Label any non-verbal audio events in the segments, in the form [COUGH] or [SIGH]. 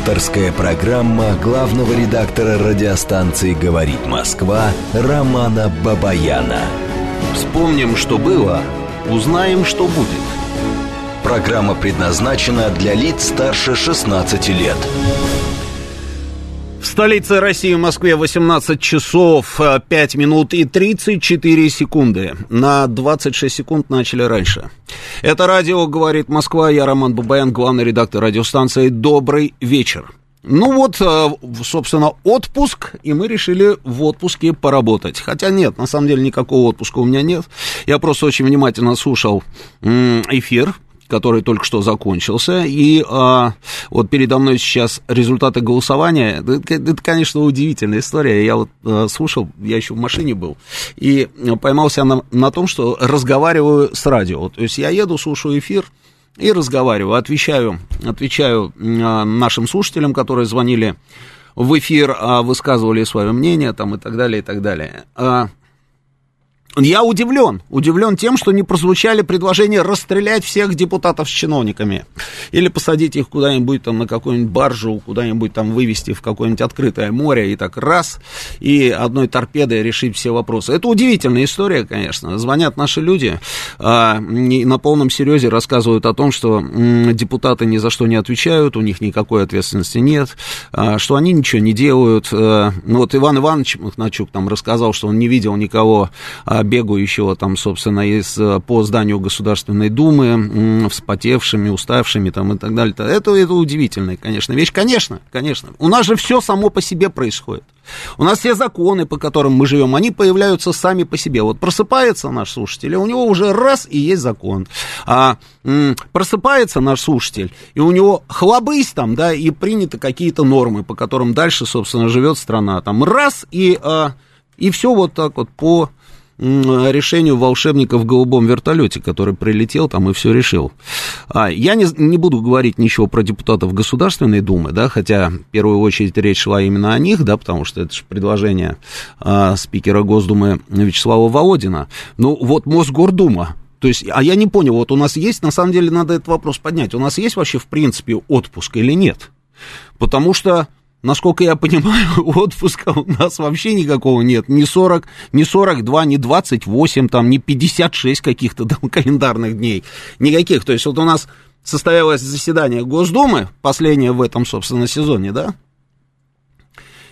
Авторская программа главного редактора радиостанции «Говорит Москва» Романа Бабаяна. Вспомним, что было, узнаем, что будет. Программа предназначена для лиц старше 16 лет. В столице России, в Москве, 18 часов 5 минут и 34 секунды. На 26 секунд начали раньше. Это радио «Говорит Москва». Я Роман Бабаян, главный редактор радиостанции. Добрый вечер. Ну вот, собственно, отпуск, и мы решили в отпуске поработать. Хотя нет, на самом деле никакого отпуска у меня нет. Я просто очень внимательно слушал эфир, который только что закончился. И а, вот передо мной сейчас результаты голосования. Это, это конечно, удивительная история. Я вот а, слушал, я еще в машине был, и поймался на, на том, что разговариваю с радио. То есть я еду, слушаю эфир, и разговариваю, отвечаю, отвечаю а, нашим слушателям, которые звонили в эфир, а, высказывали свое мнение там, и так далее, и так далее. А, я удивлен, удивлен тем, что не прозвучали предложения расстрелять всех депутатов с чиновниками. Или посадить их куда-нибудь там на какую-нибудь баржу, куда-нибудь там вывести в какое-нибудь открытое море и так раз, и одной торпедой решить все вопросы. Это удивительная история, конечно. Звонят наши люди а, на полном серьезе рассказывают о том, что м, депутаты ни за что не отвечают, у них никакой ответственности нет, а, что они ничего не делают. А, ну вот Иван Иванович Махначук там рассказал, что он не видел никого а, бегающего там, собственно, из, э, по зданию Государственной Думы, вспотевшими, уставшими там и так далее. Это, это удивительная, конечно, вещь. Конечно, конечно. У нас же все само по себе происходит. У нас все законы, по которым мы живем, они появляются сами по себе. Вот просыпается наш слушатель, и у него уже раз и есть закон. А, просыпается наш слушатель, и у него хлобысь там, да, и приняты какие-то нормы, по которым дальше, собственно, живет страна. Там раз, и, а, и все вот так вот по решению волшебника в голубом вертолете, который прилетел там и все решил. А, я не, не буду говорить ничего про депутатов Государственной Думы, да, хотя в первую очередь речь шла именно о них, да, потому что это же предложение а, спикера Госдумы Вячеслава Володина. Ну, вот Мосгордума, то есть, а я не понял, вот у нас есть, на самом деле, надо этот вопрос поднять, у нас есть вообще, в принципе, отпуск или нет? Потому что Насколько я понимаю, [LAUGHS] отпуска у нас вообще никакого нет. Ни 40, ни 42, ни 28, там, ни 56 каких-то [LAUGHS] там календарных дней. Никаких. То есть вот у нас состоялось заседание Госдумы, последнее в этом, собственно, сезоне, да?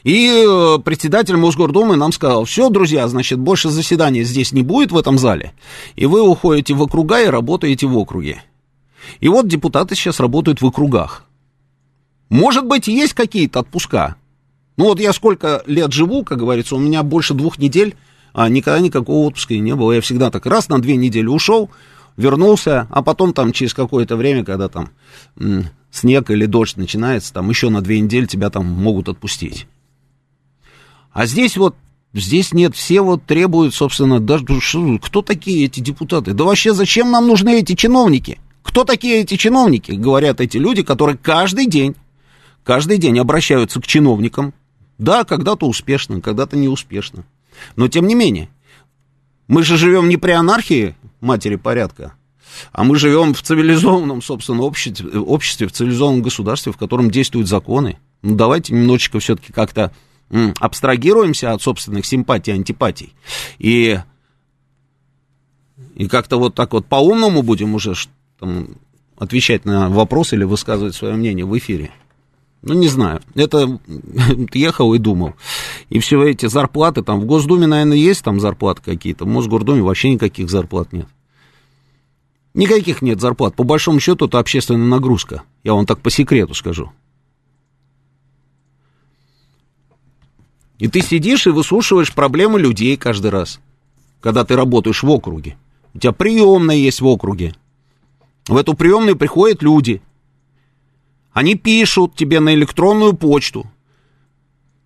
И э, председатель Мосгордумы нам сказал, все, друзья, значит, больше заседаний здесь не будет в этом зале, и вы уходите в округа и работаете в округе. И вот депутаты сейчас работают в округах. Может быть, есть какие-то отпуска. Ну вот я сколько лет живу, как говорится, у меня больше двух недель, а никогда никакого отпуска не было. Я всегда так раз на две недели ушел, вернулся, а потом там через какое-то время, когда там снег или дождь начинается, там еще на две недели тебя там могут отпустить. А здесь вот, здесь нет, все вот требуют, собственно, даже, кто такие эти депутаты? Да вообще зачем нам нужны эти чиновники? Кто такие эти чиновники? Говорят эти люди, которые каждый день каждый день обращаются к чиновникам. Да, когда-то успешно, когда-то неуспешно. Но тем не менее, мы же живем не при анархии матери порядка, а мы живем в цивилизованном, собственно, обществе, обществе, в цивилизованном государстве, в котором действуют законы. Ну, давайте немножечко все-таки как-то абстрагируемся от собственных симпатий, антипатий. И, и как-то вот так вот по-умному будем уже там, отвечать на вопросы или высказывать свое мнение в эфире. Ну, не знаю. Это [LAUGHS] ехал и думал. И все эти зарплаты, там в Госдуме, наверное, есть там зарплаты какие-то, в Мосгордуме вообще никаких зарплат нет. Никаких нет зарплат. По большому счету, это общественная нагрузка. Я вам так по секрету скажу. И ты сидишь и выслушиваешь проблемы людей каждый раз, когда ты работаешь в округе. У тебя приемная есть в округе. В эту приемную приходят люди – они пишут тебе на электронную почту.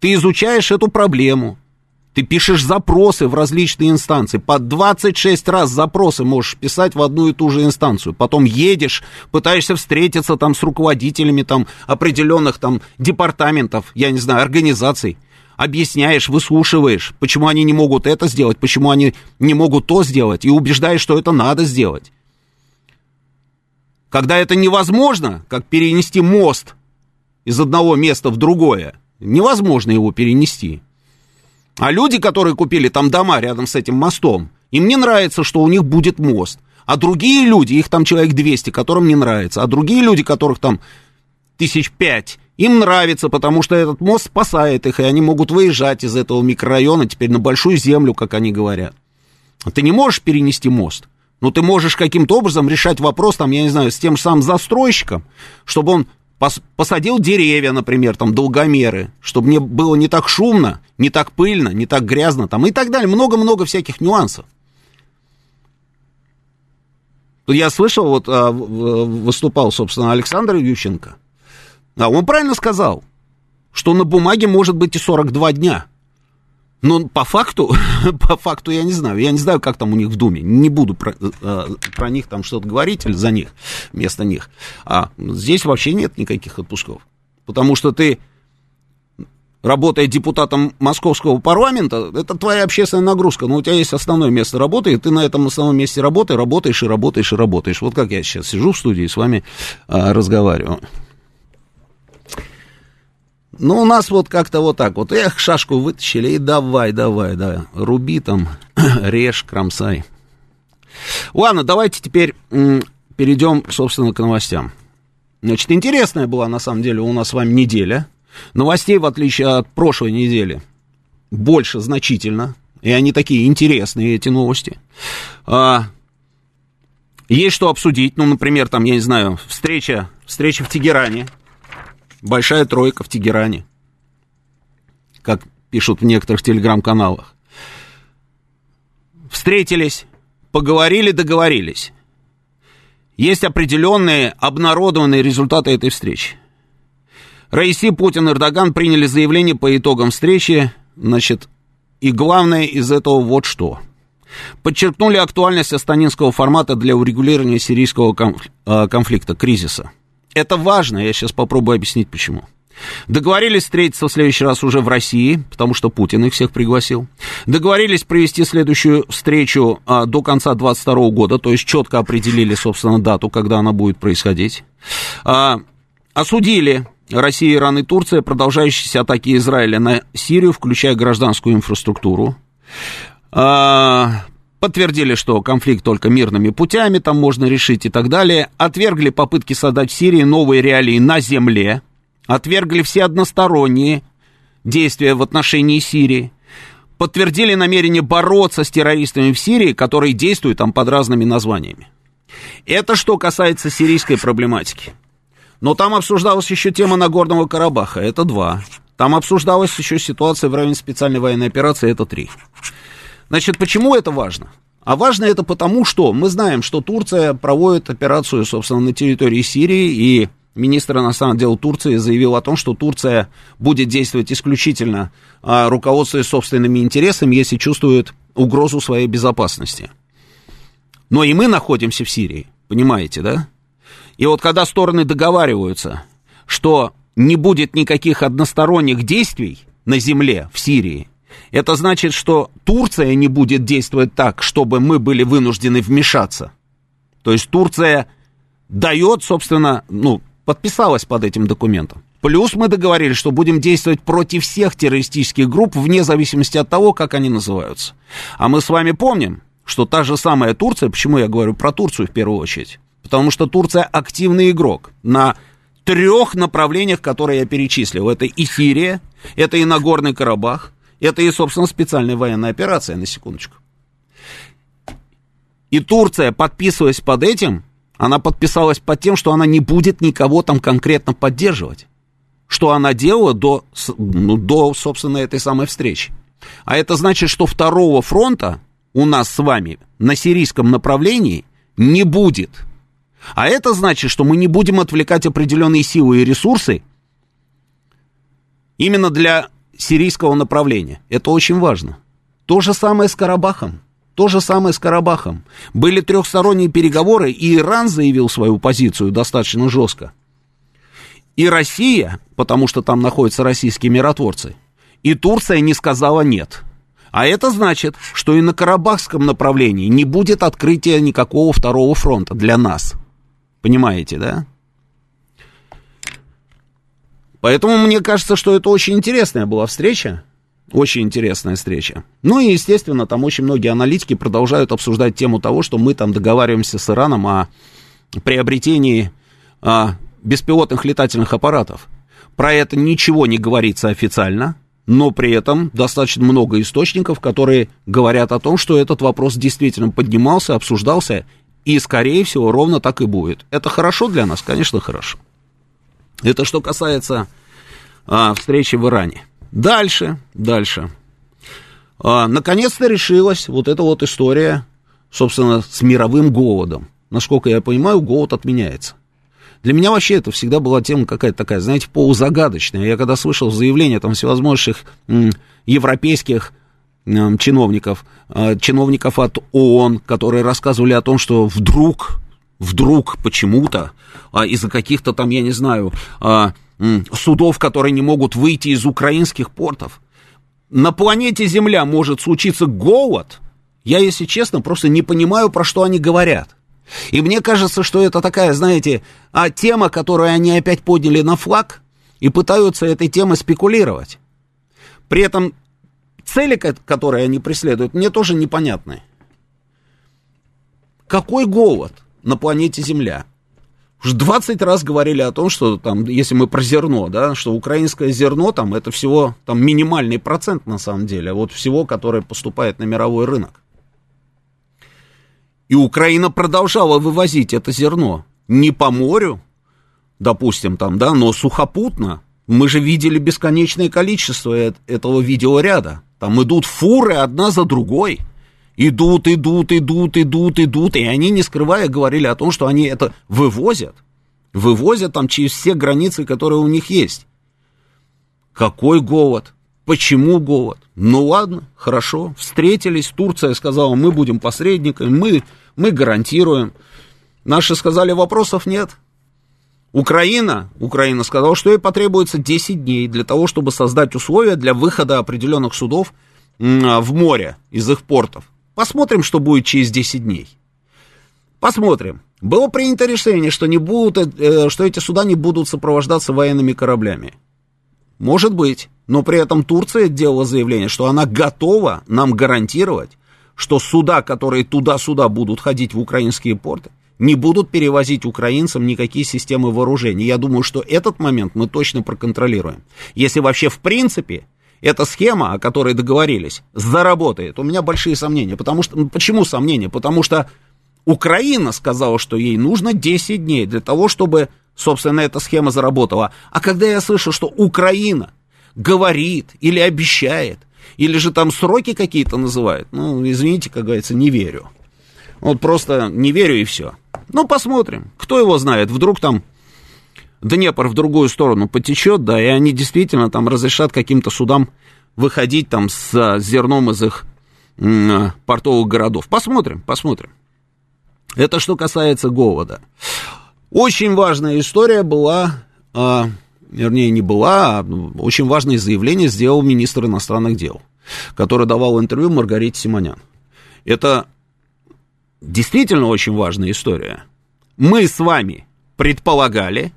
Ты изучаешь эту проблему. Ты пишешь запросы в различные инстанции. По 26 раз запросы можешь писать в одну и ту же инстанцию. Потом едешь, пытаешься встретиться там с руководителями там определенных там департаментов, я не знаю, организаций. Объясняешь, выслушиваешь, почему они не могут это сделать, почему они не могут то сделать, и убеждаешь, что это надо сделать. Когда это невозможно, как перенести мост из одного места в другое, невозможно его перенести. А люди, которые купили там дома рядом с этим мостом, им не нравится, что у них будет мост. А другие люди, их там человек 200, которым не нравится. А другие люди, которых там тысяч пять, им нравится, потому что этот мост спасает их, и они могут выезжать из этого микрорайона теперь на большую землю, как они говорят. Ты не можешь перенести мост, но ты можешь каким-то образом решать вопрос, там, я не знаю, с тем же самым застройщиком, чтобы он посадил деревья, например, там, долгомеры, чтобы мне было не так шумно, не так пыльно, не так грязно, там, и так далее. Много-много всяких нюансов. Я слышал, вот а, выступал, собственно, Александр Ющенко, а он правильно сказал, что на бумаге может быть и 42 дня. Но по факту, [LAUGHS] по факту я не знаю. Я не знаю, как там у них в Думе. Не буду про, э, про них там что-то говорить или за них, вместо них. А здесь вообще нет никаких отпусков. Потому что ты, работая депутатом московского парламента, это твоя общественная нагрузка. Но у тебя есть основное место работы, и ты на этом основном месте работы работаешь и работаешь и работаешь. Вот как я сейчас сижу в студии и с вами а, разговариваю. Ну, у нас вот как-то вот так вот. Эх, шашку вытащили и давай, давай, да. Руби там, [CLEARS THROAT] режь, кромсай. Ладно, давайте теперь перейдем, собственно, к новостям. Значит, интересная была, на самом деле, у нас с вами неделя. Новостей, в отличие от прошлой недели, больше значительно. И они такие интересные, эти новости. А, есть что обсудить. Ну, например, там, я не знаю, встреча, встреча в Тегеране Большая тройка в Тегеране, как пишут в некоторых телеграм-каналах. Встретились, поговорили, договорились. Есть определенные обнародованные результаты этой встречи. Раиси, Путин и Эрдоган приняли заявление по итогам встречи, значит, и главное из этого вот что. Подчеркнули актуальность астанинского формата для урегулирования сирийского э, конфликта, кризиса – это важно, я сейчас попробую объяснить почему. Договорились встретиться в следующий раз уже в России, потому что Путин их всех пригласил. Договорились провести следующую встречу а, до конца 2022 года, то есть четко определили, собственно, дату, когда она будет происходить. А, осудили Россия, Иран и Турция продолжающиеся атаки Израиля на Сирию, включая гражданскую инфраструктуру. А, подтвердили, что конфликт только мирными путями там можно решить и так далее, отвергли попытки создать в Сирии новые реалии на земле, отвергли все односторонние действия в отношении Сирии, подтвердили намерение бороться с террористами в Сирии, которые действуют там под разными названиями. Это что касается сирийской проблематики. Но там обсуждалась еще тема Нагорного Карабаха, это два. Там обсуждалась еще ситуация в районе специальной военной операции, это три. Значит, почему это важно? А важно это потому, что мы знаем, что Турция проводит операцию, собственно, на территории Сирии, и министр иностранных дел Турции заявил о том, что Турция будет действовать исключительно а, руководствуясь собственными интересами, если чувствует угрозу своей безопасности. Но и мы находимся в Сирии, понимаете, да? И вот когда стороны договариваются, что не будет никаких односторонних действий на земле в Сирии, это значит, что Турция не будет действовать так, чтобы мы были вынуждены вмешаться. То есть Турция дает, собственно, ну, подписалась под этим документом. Плюс мы договорились, что будем действовать против всех террористических групп, вне зависимости от того, как они называются. А мы с вами помним, что та же самая Турция, почему я говорю про Турцию в первую очередь, потому что Турция активный игрок на трех направлениях, которые я перечислил. Это и Сирия, это и Нагорный Карабах, это и, собственно, специальная военная операция, на секундочку. И Турция, подписываясь под этим, она подписалась под тем, что она не будет никого там конкретно поддерживать. Что она делала до, ну, до, собственно, этой самой встречи. А это значит, что второго фронта у нас с вами на сирийском направлении не будет. А это значит, что мы не будем отвлекать определенные силы и ресурсы именно для сирийского направления. Это очень важно. То же самое с Карабахом. То же самое с Карабахом. Были трехсторонние переговоры, и Иран заявил свою позицию достаточно жестко. И Россия, потому что там находятся российские миротворцы, и Турция не сказала нет. А это значит, что и на Карабахском направлении не будет открытия никакого второго фронта для нас. Понимаете, да? Поэтому мне кажется, что это очень интересная была встреча. Очень интересная встреча. Ну и, естественно, там очень многие аналитики продолжают обсуждать тему того, что мы там договариваемся с Ираном о приобретении а, беспилотных летательных аппаратов. Про это ничего не говорится официально, но при этом достаточно много источников, которые говорят о том, что этот вопрос действительно поднимался, обсуждался, и, скорее всего, ровно так и будет. Это хорошо для нас? Конечно, хорошо. Это что касается а, встречи в Иране. Дальше, дальше. А, наконец-то решилась вот эта вот история, собственно, с мировым голодом. Насколько я понимаю, голод отменяется. Для меня вообще это всегда была тема какая-то такая, знаете, полузагадочная. Я когда слышал заявления там всевозможных м, европейских м, чиновников, э, чиновников от ООН, которые рассказывали о том, что вдруг, вдруг почему-то э, из-за каких-то там, я не знаю, э, судов, которые не могут выйти из украинских портов. На планете Земля может случиться голод. Я, если честно, просто не понимаю, про что они говорят. И мне кажется, что это такая, знаете, а тема, которую они опять подняли на флаг и пытаются этой темой спекулировать. При этом цели, которые они преследуют, мне тоже непонятны. Какой голод на планете Земля? Уже 20 раз говорили о том, что там, если мы про зерно, да, что украинское зерно там это всего там минимальный процент на самом деле, вот всего, которое поступает на мировой рынок. И Украина продолжала вывозить это зерно не по морю, допустим, там, да, но сухопутно. Мы же видели бесконечное количество этого видеоряда. Там идут фуры одна за другой – идут, идут, идут, идут, идут, и они, не скрывая, говорили о том, что они это вывозят, вывозят там через все границы, которые у них есть. Какой голод? Почему голод? Ну ладно, хорошо, встретились, Турция сказала, мы будем посредниками, мы, мы гарантируем. Наши сказали, вопросов нет. Украина, Украина сказала, что ей потребуется 10 дней для того, чтобы создать условия для выхода определенных судов в море из их портов. Посмотрим, что будет через 10 дней. Посмотрим. Было принято решение, что, не будут, э, что эти суда не будут сопровождаться военными кораблями. Может быть, но при этом Турция делала заявление, что она готова нам гарантировать, что суда, которые туда-сюда будут ходить в украинские порты, не будут перевозить украинцам никакие системы вооружений. Я думаю, что этот момент мы точно проконтролируем. Если вообще в принципе эта схема, о которой договорились, заработает, у меня большие сомнения. Потому что, почему сомнения? Потому что Украина сказала, что ей нужно 10 дней для того, чтобы, собственно, эта схема заработала. А когда я слышу, что Украина говорит или обещает, или же там сроки какие-то называет, ну, извините, как говорится, не верю. Вот просто не верю и все. Ну, посмотрим. Кто его знает, вдруг там Днепр в другую сторону потечет, да, и они действительно там разрешат каким-то судам выходить там с зерном из их м, портовых городов. Посмотрим, посмотрим. Это что касается голода. Очень важная история была, а, вернее, не была, а очень важное заявление сделал министр иностранных дел, который давал интервью Маргарите Симонян. Это действительно очень важная история. Мы с вами предполагали,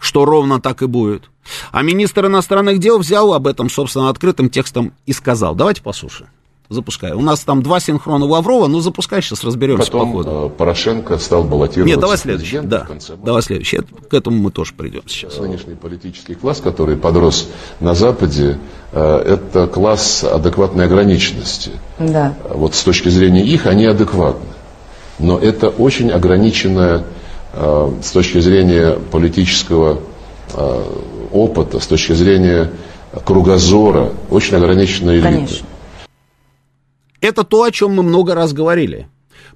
что ровно так и будет. А министр иностранных дел взял об этом, собственно, открытым текстом и сказал. Давайте послушаем. Запускай. У нас там два синхрона Лаврова, ну запускай, сейчас разберемся Потом, по ходу. Э, Порошенко стал баллотироваться. Нет, давай следующий. Да, давай следующий. К этому мы тоже придем сейчас. Нынешний политический класс, который подрос на Западе, э, это класс адекватной ограниченности. Да. Вот с точки зрения их они адекватны. Но это очень ограниченная с точки зрения политического э, опыта, с точки зрения кругозора, очень ограниченная элита. Конечно. Это то, о чем мы много раз говорили.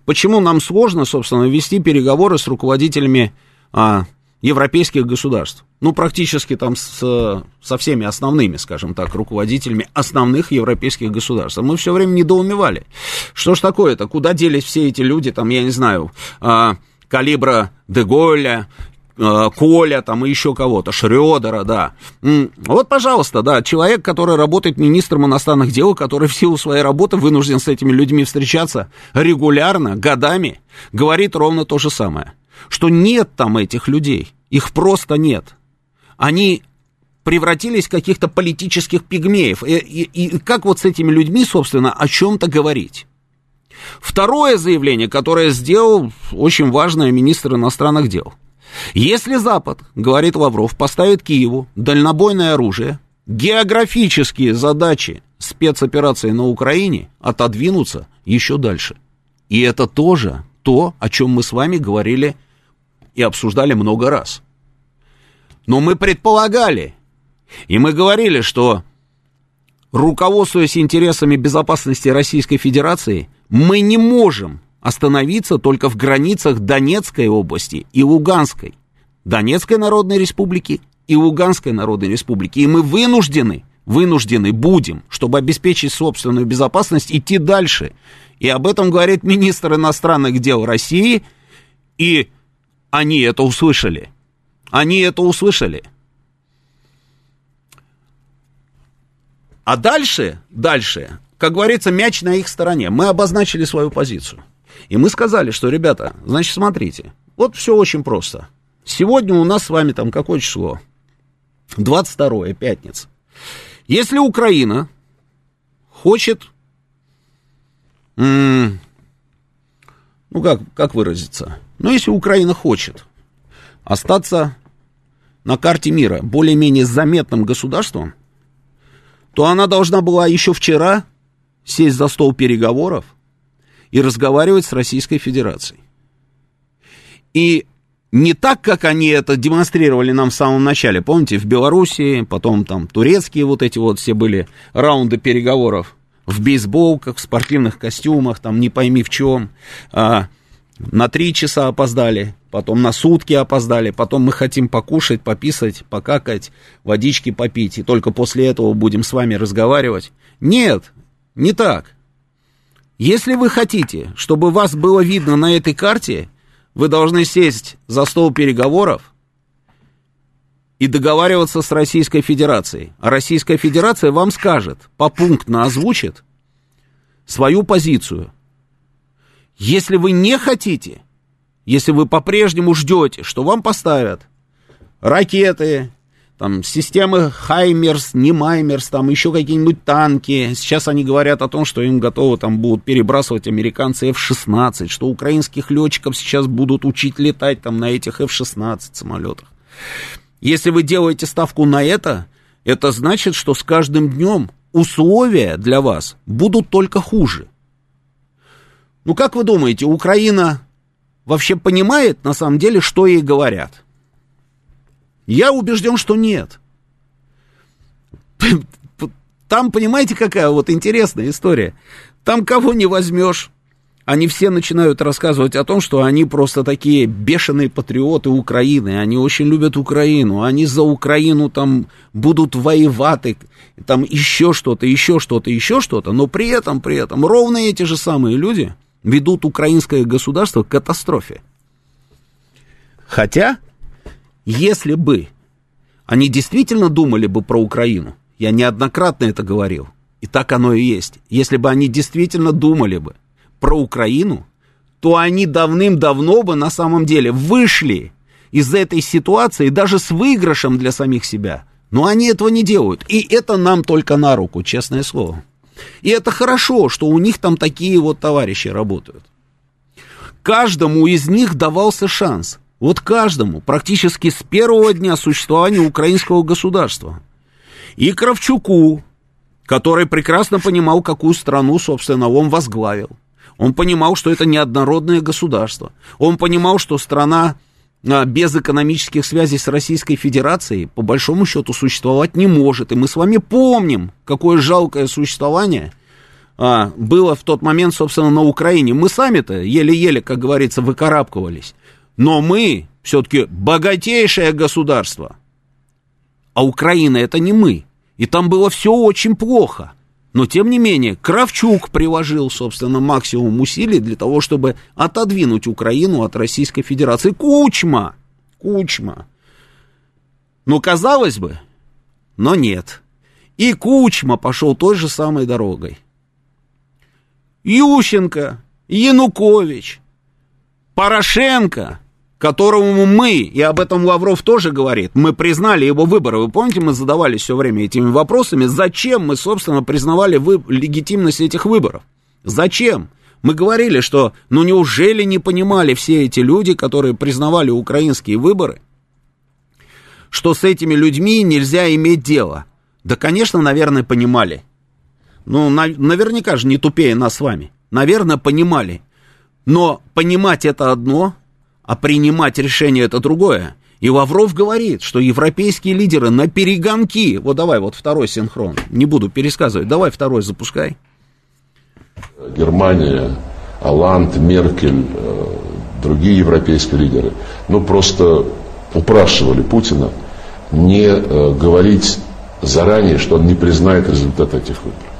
Почему нам сложно, собственно, вести переговоры с руководителями а, европейских государств? Ну, практически там с, со всеми основными, скажем так, руководителями основных европейских государств. Мы все время недоумевали. Что ж такое-то? Куда делись все эти люди, там, я не знаю, а, калибра Деголя, э, Коля там и еще кого-то, Шредера, да. Вот, пожалуйста, да, человек, который работает министром иностранных дел, который в силу своей работы вынужден с этими людьми встречаться регулярно, годами, говорит ровно то же самое, что нет там этих людей, их просто нет. они превратились в каких-то политических пигмеев. И, и, и как вот с этими людьми, собственно, о чем-то говорить? Второе заявление, которое сделал очень важный министр иностранных дел. Если Запад, говорит Лавров, поставит Киеву дальнобойное оружие, географические задачи спецоперации на Украине отодвинутся еще дальше. И это тоже то, о чем мы с вами говорили и обсуждали много раз. Но мы предполагали, и мы говорили, что руководствуясь интересами безопасности Российской Федерации, мы не можем остановиться только в границах Донецкой области и Луганской, Донецкой Народной Республики и Луганской Народной Республики. И мы вынуждены, вынуждены будем, чтобы обеспечить собственную безопасность, идти дальше. И об этом говорит министр иностранных дел России, и они это услышали. Они это услышали. А дальше, дальше, как говорится, мяч на их стороне. Мы обозначили свою позицию. И мы сказали, что, ребята, значит, смотрите, вот все очень просто. Сегодня у нас с вами там какое число? 22 пятница. Если Украина хочет, ну как, как выразиться, ну если Украина хочет остаться на карте мира более-менее заметным государством, то она должна была еще вчера сесть за стол переговоров и разговаривать с Российской Федерацией. И не так, как они это демонстрировали нам в самом начале. Помните, в Белоруссии, потом там турецкие вот эти вот все были раунды переговоров в бейсболках, в спортивных костюмах, там не пойми в чем. А, на три часа опоздали, потом на сутки опоздали, потом мы хотим покушать, пописать, покакать, водички попить, и только после этого будем с вами разговаривать. Нет, не так. Если вы хотите, чтобы вас было видно на этой карте, вы должны сесть за стол переговоров и договариваться с Российской Федерацией. А Российская Федерация вам скажет, попунктно озвучит свою позицию. Если вы не хотите, если вы по-прежнему ждете, что вам поставят ракеты, там, системы Хаймерс, не Маймерс, там, еще какие-нибудь танки. Сейчас они говорят о том, что им готовы там будут перебрасывать американцы F-16, что украинских летчиков сейчас будут учить летать там на этих F-16 самолетах. Если вы делаете ставку на это, это значит, что с каждым днем условия для вас будут только хуже. Ну, как вы думаете, Украина вообще понимает на самом деле, что ей говорят? Я убежден, что нет. Там, понимаете, какая вот интересная история. Там кого не возьмешь, они все начинают рассказывать о том, что они просто такие бешеные патриоты Украины, они очень любят Украину, они за Украину там будут воевать, там еще что-то, еще что-то, еще что-то, но при этом, при этом ровно эти же самые люди ведут украинское государство к катастрофе. Хотя если бы они действительно думали бы про Украину, я неоднократно это говорил, и так оно и есть, если бы они действительно думали бы про Украину, то они давным-давно бы на самом деле вышли из этой ситуации даже с выигрышем для самих себя. Но они этого не делают. И это нам только на руку, честное слово. И это хорошо, что у них там такие вот товарищи работают. Каждому из них давался шанс. Вот каждому, практически с первого дня существования украинского государства. И Кравчуку, который прекрасно понимал, какую страну, собственно, он возглавил. Он понимал, что это неоднородное государство. Он понимал, что страна а, без экономических связей с Российской Федерацией, по большому счету, существовать не может. И мы с вами помним, какое жалкое существование а, было в тот момент, собственно, на Украине. Мы сами-то еле-еле, как говорится, выкарабкивались. Но мы все-таки богатейшее государство. А Украина это не мы. И там было все очень плохо. Но, тем не менее, Кравчук приложил, собственно, максимум усилий для того, чтобы отодвинуть Украину от Российской Федерации. Кучма! Кучма! Ну, казалось бы, но нет. И Кучма пошел той же самой дорогой. Ющенко, Янукович, Порошенко которому мы, и об этом Лавров тоже говорит, мы признали его выборы. Вы помните, мы задавались все время этими вопросами, зачем мы, собственно, признавали вы, легитимность этих выборов? Зачем? Мы говорили, что ну неужели не понимали все эти люди, которые признавали украинские выборы, что с этими людьми нельзя иметь дело? Да, конечно, наверное, понимали. Ну, на, наверняка же не тупее нас с вами. Наверное, понимали. Но понимать это одно, а принимать решение это другое. И Лавров говорит, что европейские лидеры на перегонки... Вот давай, вот второй синхрон. Не буду пересказывать. Давай второй запускай. Германия, Оланд, Меркель, э, другие европейские лидеры, ну, просто упрашивали Путина не э, говорить заранее, что он не признает результат этих выборов.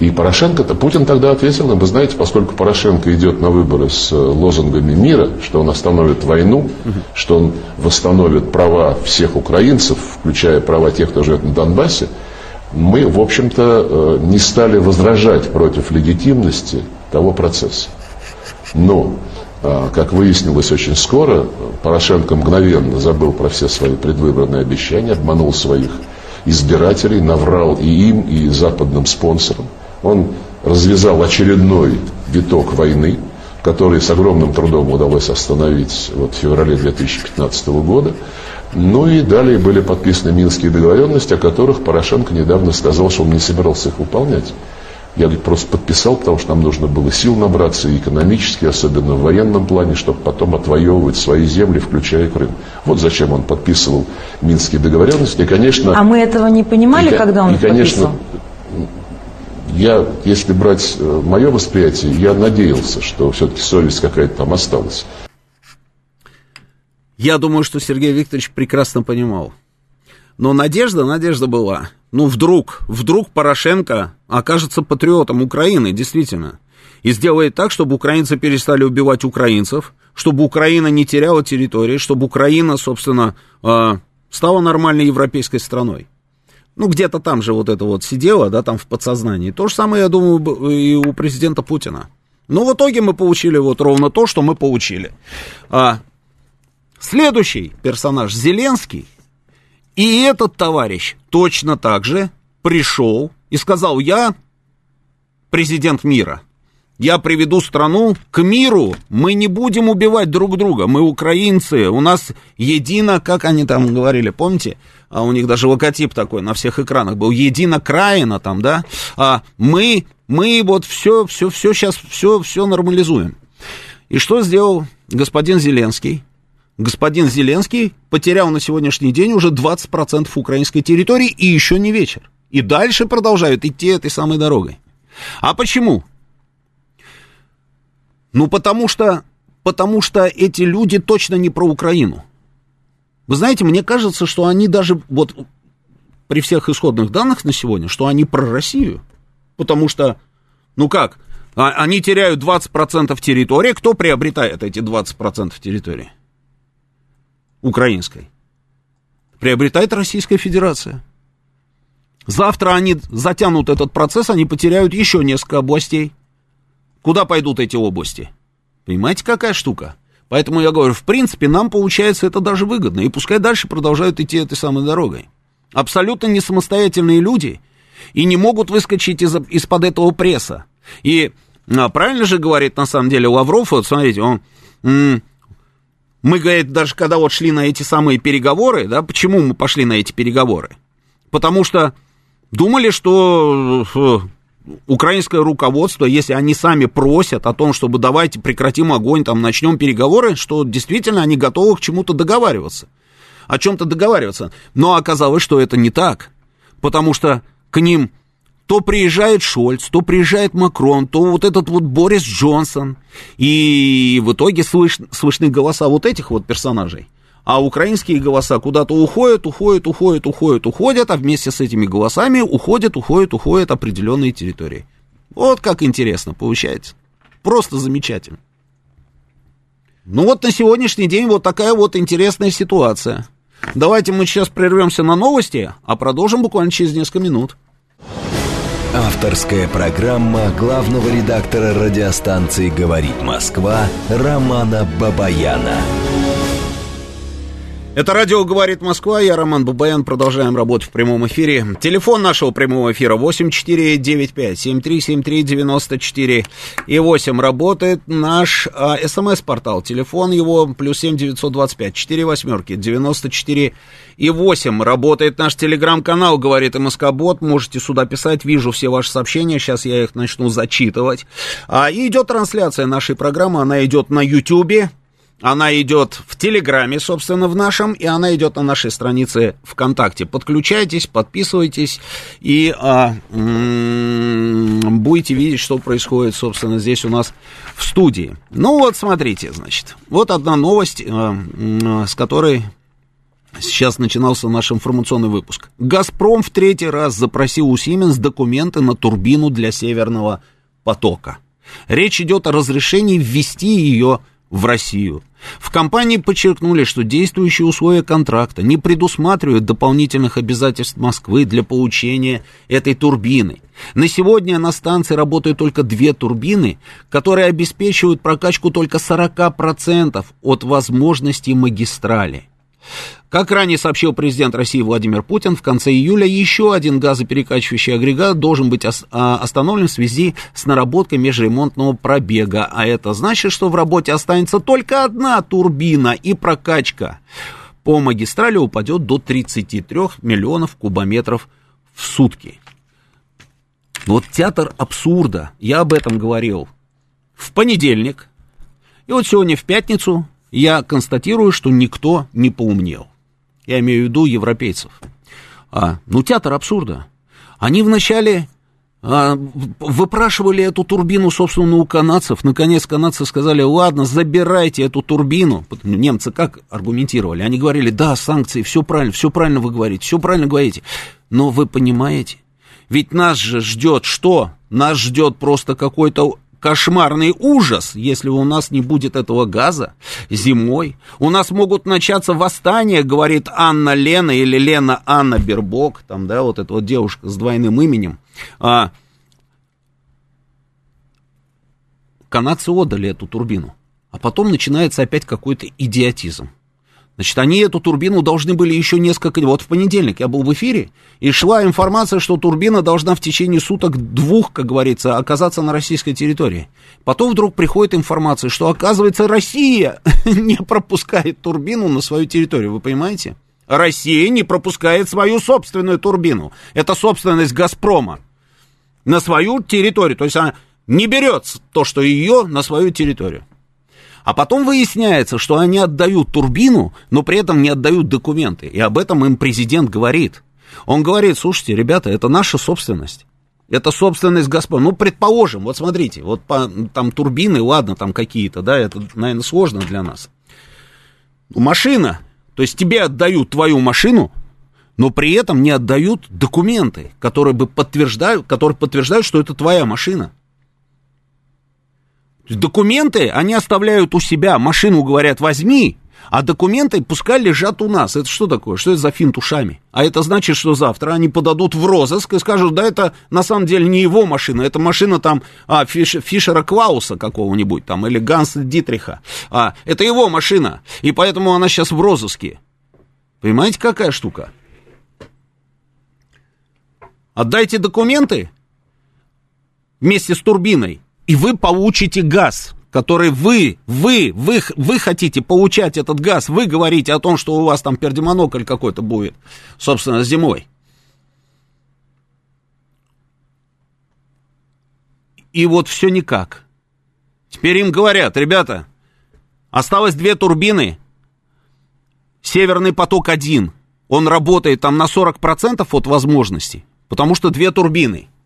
И Порошенко-то, Путин тогда ответил, вы знаете, поскольку Порошенко идет на выборы с э, лозунгами мира, что он остановит войну, что он восстановит права всех украинцев, включая права тех, кто живет на Донбассе, мы, в общем-то, э, не стали возражать против легитимности того процесса. Но, э, как выяснилось очень скоро, Порошенко мгновенно забыл про все свои предвыборные обещания, обманул своих избирателей, наврал и им, и западным спонсорам. Он развязал очередной виток войны, который с огромным трудом удалось остановить вот в феврале 2015 года. Ну и далее были подписаны Минские договоренности, о которых Порошенко недавно сказал, что он не собирался их выполнять. Я говорит, просто подписал, потому что нам нужно было сил набраться, и экономически, особенно в военном плане, чтобы потом отвоевывать свои земли, включая Крым. Вот зачем он подписывал Минские договоренности. И, конечно, а мы этого не понимали, и, когда он и, конечно, подписал? Я, если брать э, мое восприятие, я надеялся, что все-таки совесть какая-то там осталась. Я думаю, что Сергей Викторович прекрасно понимал. Но надежда, надежда была. Ну, вдруг, вдруг Порошенко окажется патриотом Украины, действительно. И сделает так, чтобы украинцы перестали убивать украинцев, чтобы Украина не теряла территории, чтобы Украина, собственно, э, стала нормальной европейской страной ну, где-то там же вот это вот сидело, да, там в подсознании. То же самое, я думаю, и у президента Путина. Но в итоге мы получили вот ровно то, что мы получили. А, следующий персонаж Зеленский. И этот товарищ точно так же пришел и сказал, я президент мира. Я приведу страну к миру. Мы не будем убивать друг друга. Мы украинцы. У нас едино, как они там говорили, помните? А у них даже логотип такой на всех экранах был. Едино краина там, да? А мы, мы вот все, все, все сейчас, все, все нормализуем. И что сделал господин Зеленский? Господин Зеленский потерял на сегодняшний день уже 20% украинской территории и еще не вечер. И дальше продолжают идти этой самой дорогой. А почему? Ну, потому что, потому что эти люди точно не про Украину. Вы знаете, мне кажется, что они даже, вот при всех исходных данных на сегодня, что они про Россию. Потому что, ну как, а, они теряют 20% территории. Кто приобретает эти 20% территории? Украинской. Приобретает Российская Федерация. Завтра они затянут этот процесс, они потеряют еще несколько областей. Куда пойдут эти области? Понимаете, какая штука? Поэтому я говорю, в принципе, нам получается это даже выгодно. И пускай дальше продолжают идти этой самой дорогой. Абсолютно не самостоятельные люди и не могут выскочить из, из-под этого пресса. И а, правильно же говорит на самом деле Лавров, вот смотрите, он... М- мы, говорит, даже когда вот шли на эти самые переговоры, да, почему мы пошли на эти переговоры? Потому что думали, что э, украинское руководство, если они сами просят о том, чтобы давайте прекратим огонь, там начнем переговоры, что действительно они готовы к чему-то договариваться, о чем-то договариваться. Но оказалось, что это не так, потому что к ним то приезжает Шольц, то приезжает Макрон, то вот этот вот Борис Джонсон, и в итоге слыш, слышны голоса вот этих вот персонажей – а украинские голоса куда-то уходят, уходят, уходят, уходят, уходят, а вместе с этими голосами уходят, уходят, уходят определенные территории. Вот как интересно получается. Просто замечательно. Ну вот на сегодняшний день вот такая вот интересная ситуация. Давайте мы сейчас прервемся на новости, а продолжим буквально через несколько минут. Авторская программа главного редактора радиостанции «Говорит Москва» Романа Бабаяна. Это радио «Говорит Москва», я Роман Бабаян, продолжаем работу в прямом эфире. Телефон нашего прямого эфира 8495-7373-94 и 8. Работает наш а, смс-портал, телефон его плюс 7 925 4 восьмерки 94 и 8. Работает наш телеграм-канал «Говорит МСК-бот», можете сюда писать, вижу все ваши сообщения, сейчас я их начну зачитывать. А, и идет трансляция нашей программы, она идет на YouTube, она идет в Телеграме, собственно, в нашем, и она идет на нашей странице ВКонтакте. Подключайтесь, подписывайтесь и а, м-м, будете видеть, что происходит, собственно, здесь у нас в студии. Ну вот, смотрите, значит, вот одна новость, а, а, с которой Сейчас начинался наш информационный выпуск. «Газпром» в третий раз запросил у «Сименс» документы на турбину для «Северного потока». Речь идет о разрешении ввести ее в Россию. В компании подчеркнули, что действующие условия контракта не предусматривают дополнительных обязательств Москвы для получения этой турбины. На сегодня на станции работают только две турбины, которые обеспечивают прокачку только 40% от возможностей магистрали. Как ранее сообщил президент России Владимир Путин, в конце июля еще один газоперекачивающий агрегат должен быть а, остановлен в связи с наработкой межремонтного пробега. А это значит, что в работе останется только одна турбина и прокачка по магистрали упадет до 33 миллионов кубометров в сутки. Вот театр абсурда, я об этом говорил в понедельник, и вот сегодня в пятницу я констатирую, что никто не поумнел. Я имею в виду европейцев. А, ну, театр абсурда. Они вначале а, выпрашивали эту турбину, собственно, у канадцев. Наконец, канадцы сказали, ладно, забирайте эту турбину. Немцы как аргументировали? Они говорили, да, санкции, все правильно, все правильно вы говорите, все правильно говорите. Но вы понимаете, ведь нас же ждет что? Нас ждет просто какой-то кошмарный ужас, если у нас не будет этого газа зимой. У нас могут начаться восстания, говорит Анна Лена или Лена Анна Бербок, там, да, вот эта вот девушка с двойным именем. А, канадцы отдали эту турбину, а потом начинается опять какой-то идиотизм. Значит, они эту турбину должны были еще несколько... Вот в понедельник я был в эфире, и шла информация, что турбина должна в течение суток двух, как говорится, оказаться на российской территории. Потом вдруг приходит информация, что, оказывается, Россия [LAUGHS] не пропускает турбину на свою территорию. Вы понимаете? Россия не пропускает свою собственную турбину. Это собственность «Газпрома» на свою территорию. То есть она не берет то, что ее, на свою территорию. А потом выясняется, что они отдают турбину, но при этом не отдают документы. И об этом им президент говорит. Он говорит, слушайте, ребята, это наша собственность. Это собственность Газпрома. Ну, предположим, вот смотрите, вот по, там турбины, ладно, там какие-то, да, это, наверное, сложно для нас. Машина, то есть тебе отдают твою машину, но при этом не отдают документы, которые бы подтверждают, которые подтверждают, что это твоя машина. Документы они оставляют у себя, машину говорят возьми, а документы пускай лежат у нас. Это что такое? Что это за финт ушами? А это значит, что завтра они подадут в розыск и скажут, да это на самом деле не его машина, это машина там а, Фиш, Фишера Клауса какого-нибудь там или Ганса Дитриха. А, это его машина, и поэтому она сейчас в розыске. Понимаете, какая штука? Отдайте документы вместе с турбиной, и вы получите газ, который вы, вы, вы, вы хотите получать этот газ, вы говорите о том, что у вас там пердемонокль какой-то будет, собственно, зимой. И вот все никак. Теперь им говорят, ребята, осталось две турбины, Северный поток-1, он работает там на 40% от возможностей, потому что две турбины –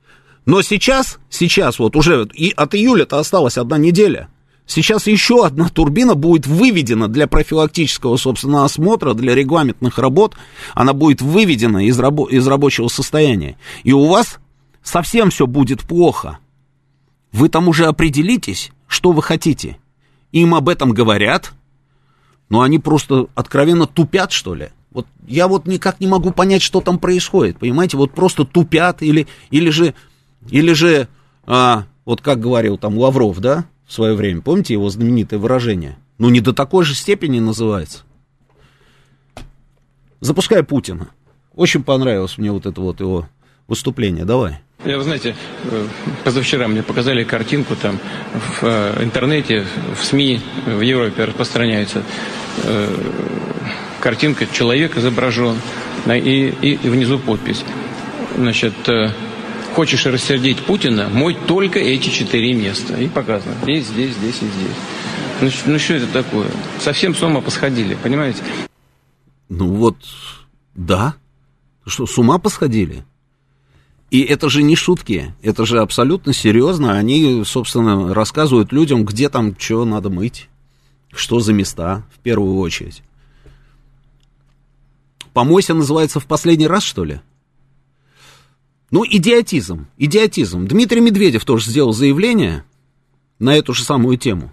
но сейчас, сейчас вот уже и от июля-то осталась одна неделя. Сейчас еще одна турбина будет выведена для профилактического, собственно, осмотра, для регламентных работ. Она будет выведена из, рабо- из рабочего состояния. И у вас совсем все будет плохо. Вы там уже определитесь, что вы хотите. Им об этом говорят, но они просто откровенно тупят, что ли. Вот я вот никак не могу понять, что там происходит, понимаете? Вот просто тупят или, или же Или же, а, вот как говорил там Лавров, да, в свое время, помните его знаменитое выражение? Ну, не до такой же степени называется. Запускай Путина. Очень понравилось мне вот это вот его выступление. Давай. Я, вы знаете, э, позавчера мне показали картинку там в э, интернете, в СМИ в Европе распространяется э, картинка, человек изображен, и, и, и внизу подпись. Значит, хочешь рассердить Путина, мой только эти четыре места. И показано. Здесь, здесь, здесь и здесь. Ну, ну что это такое? Совсем с ума посходили, понимаете? Ну вот, да. Что, с ума посходили? И это же не шутки, это же абсолютно серьезно. Они, собственно, рассказывают людям, где там что надо мыть, что за места, в первую очередь. Помойся называется в последний раз, что ли? Ну, идиотизм, идиотизм. Дмитрий Медведев тоже сделал заявление на эту же самую тему.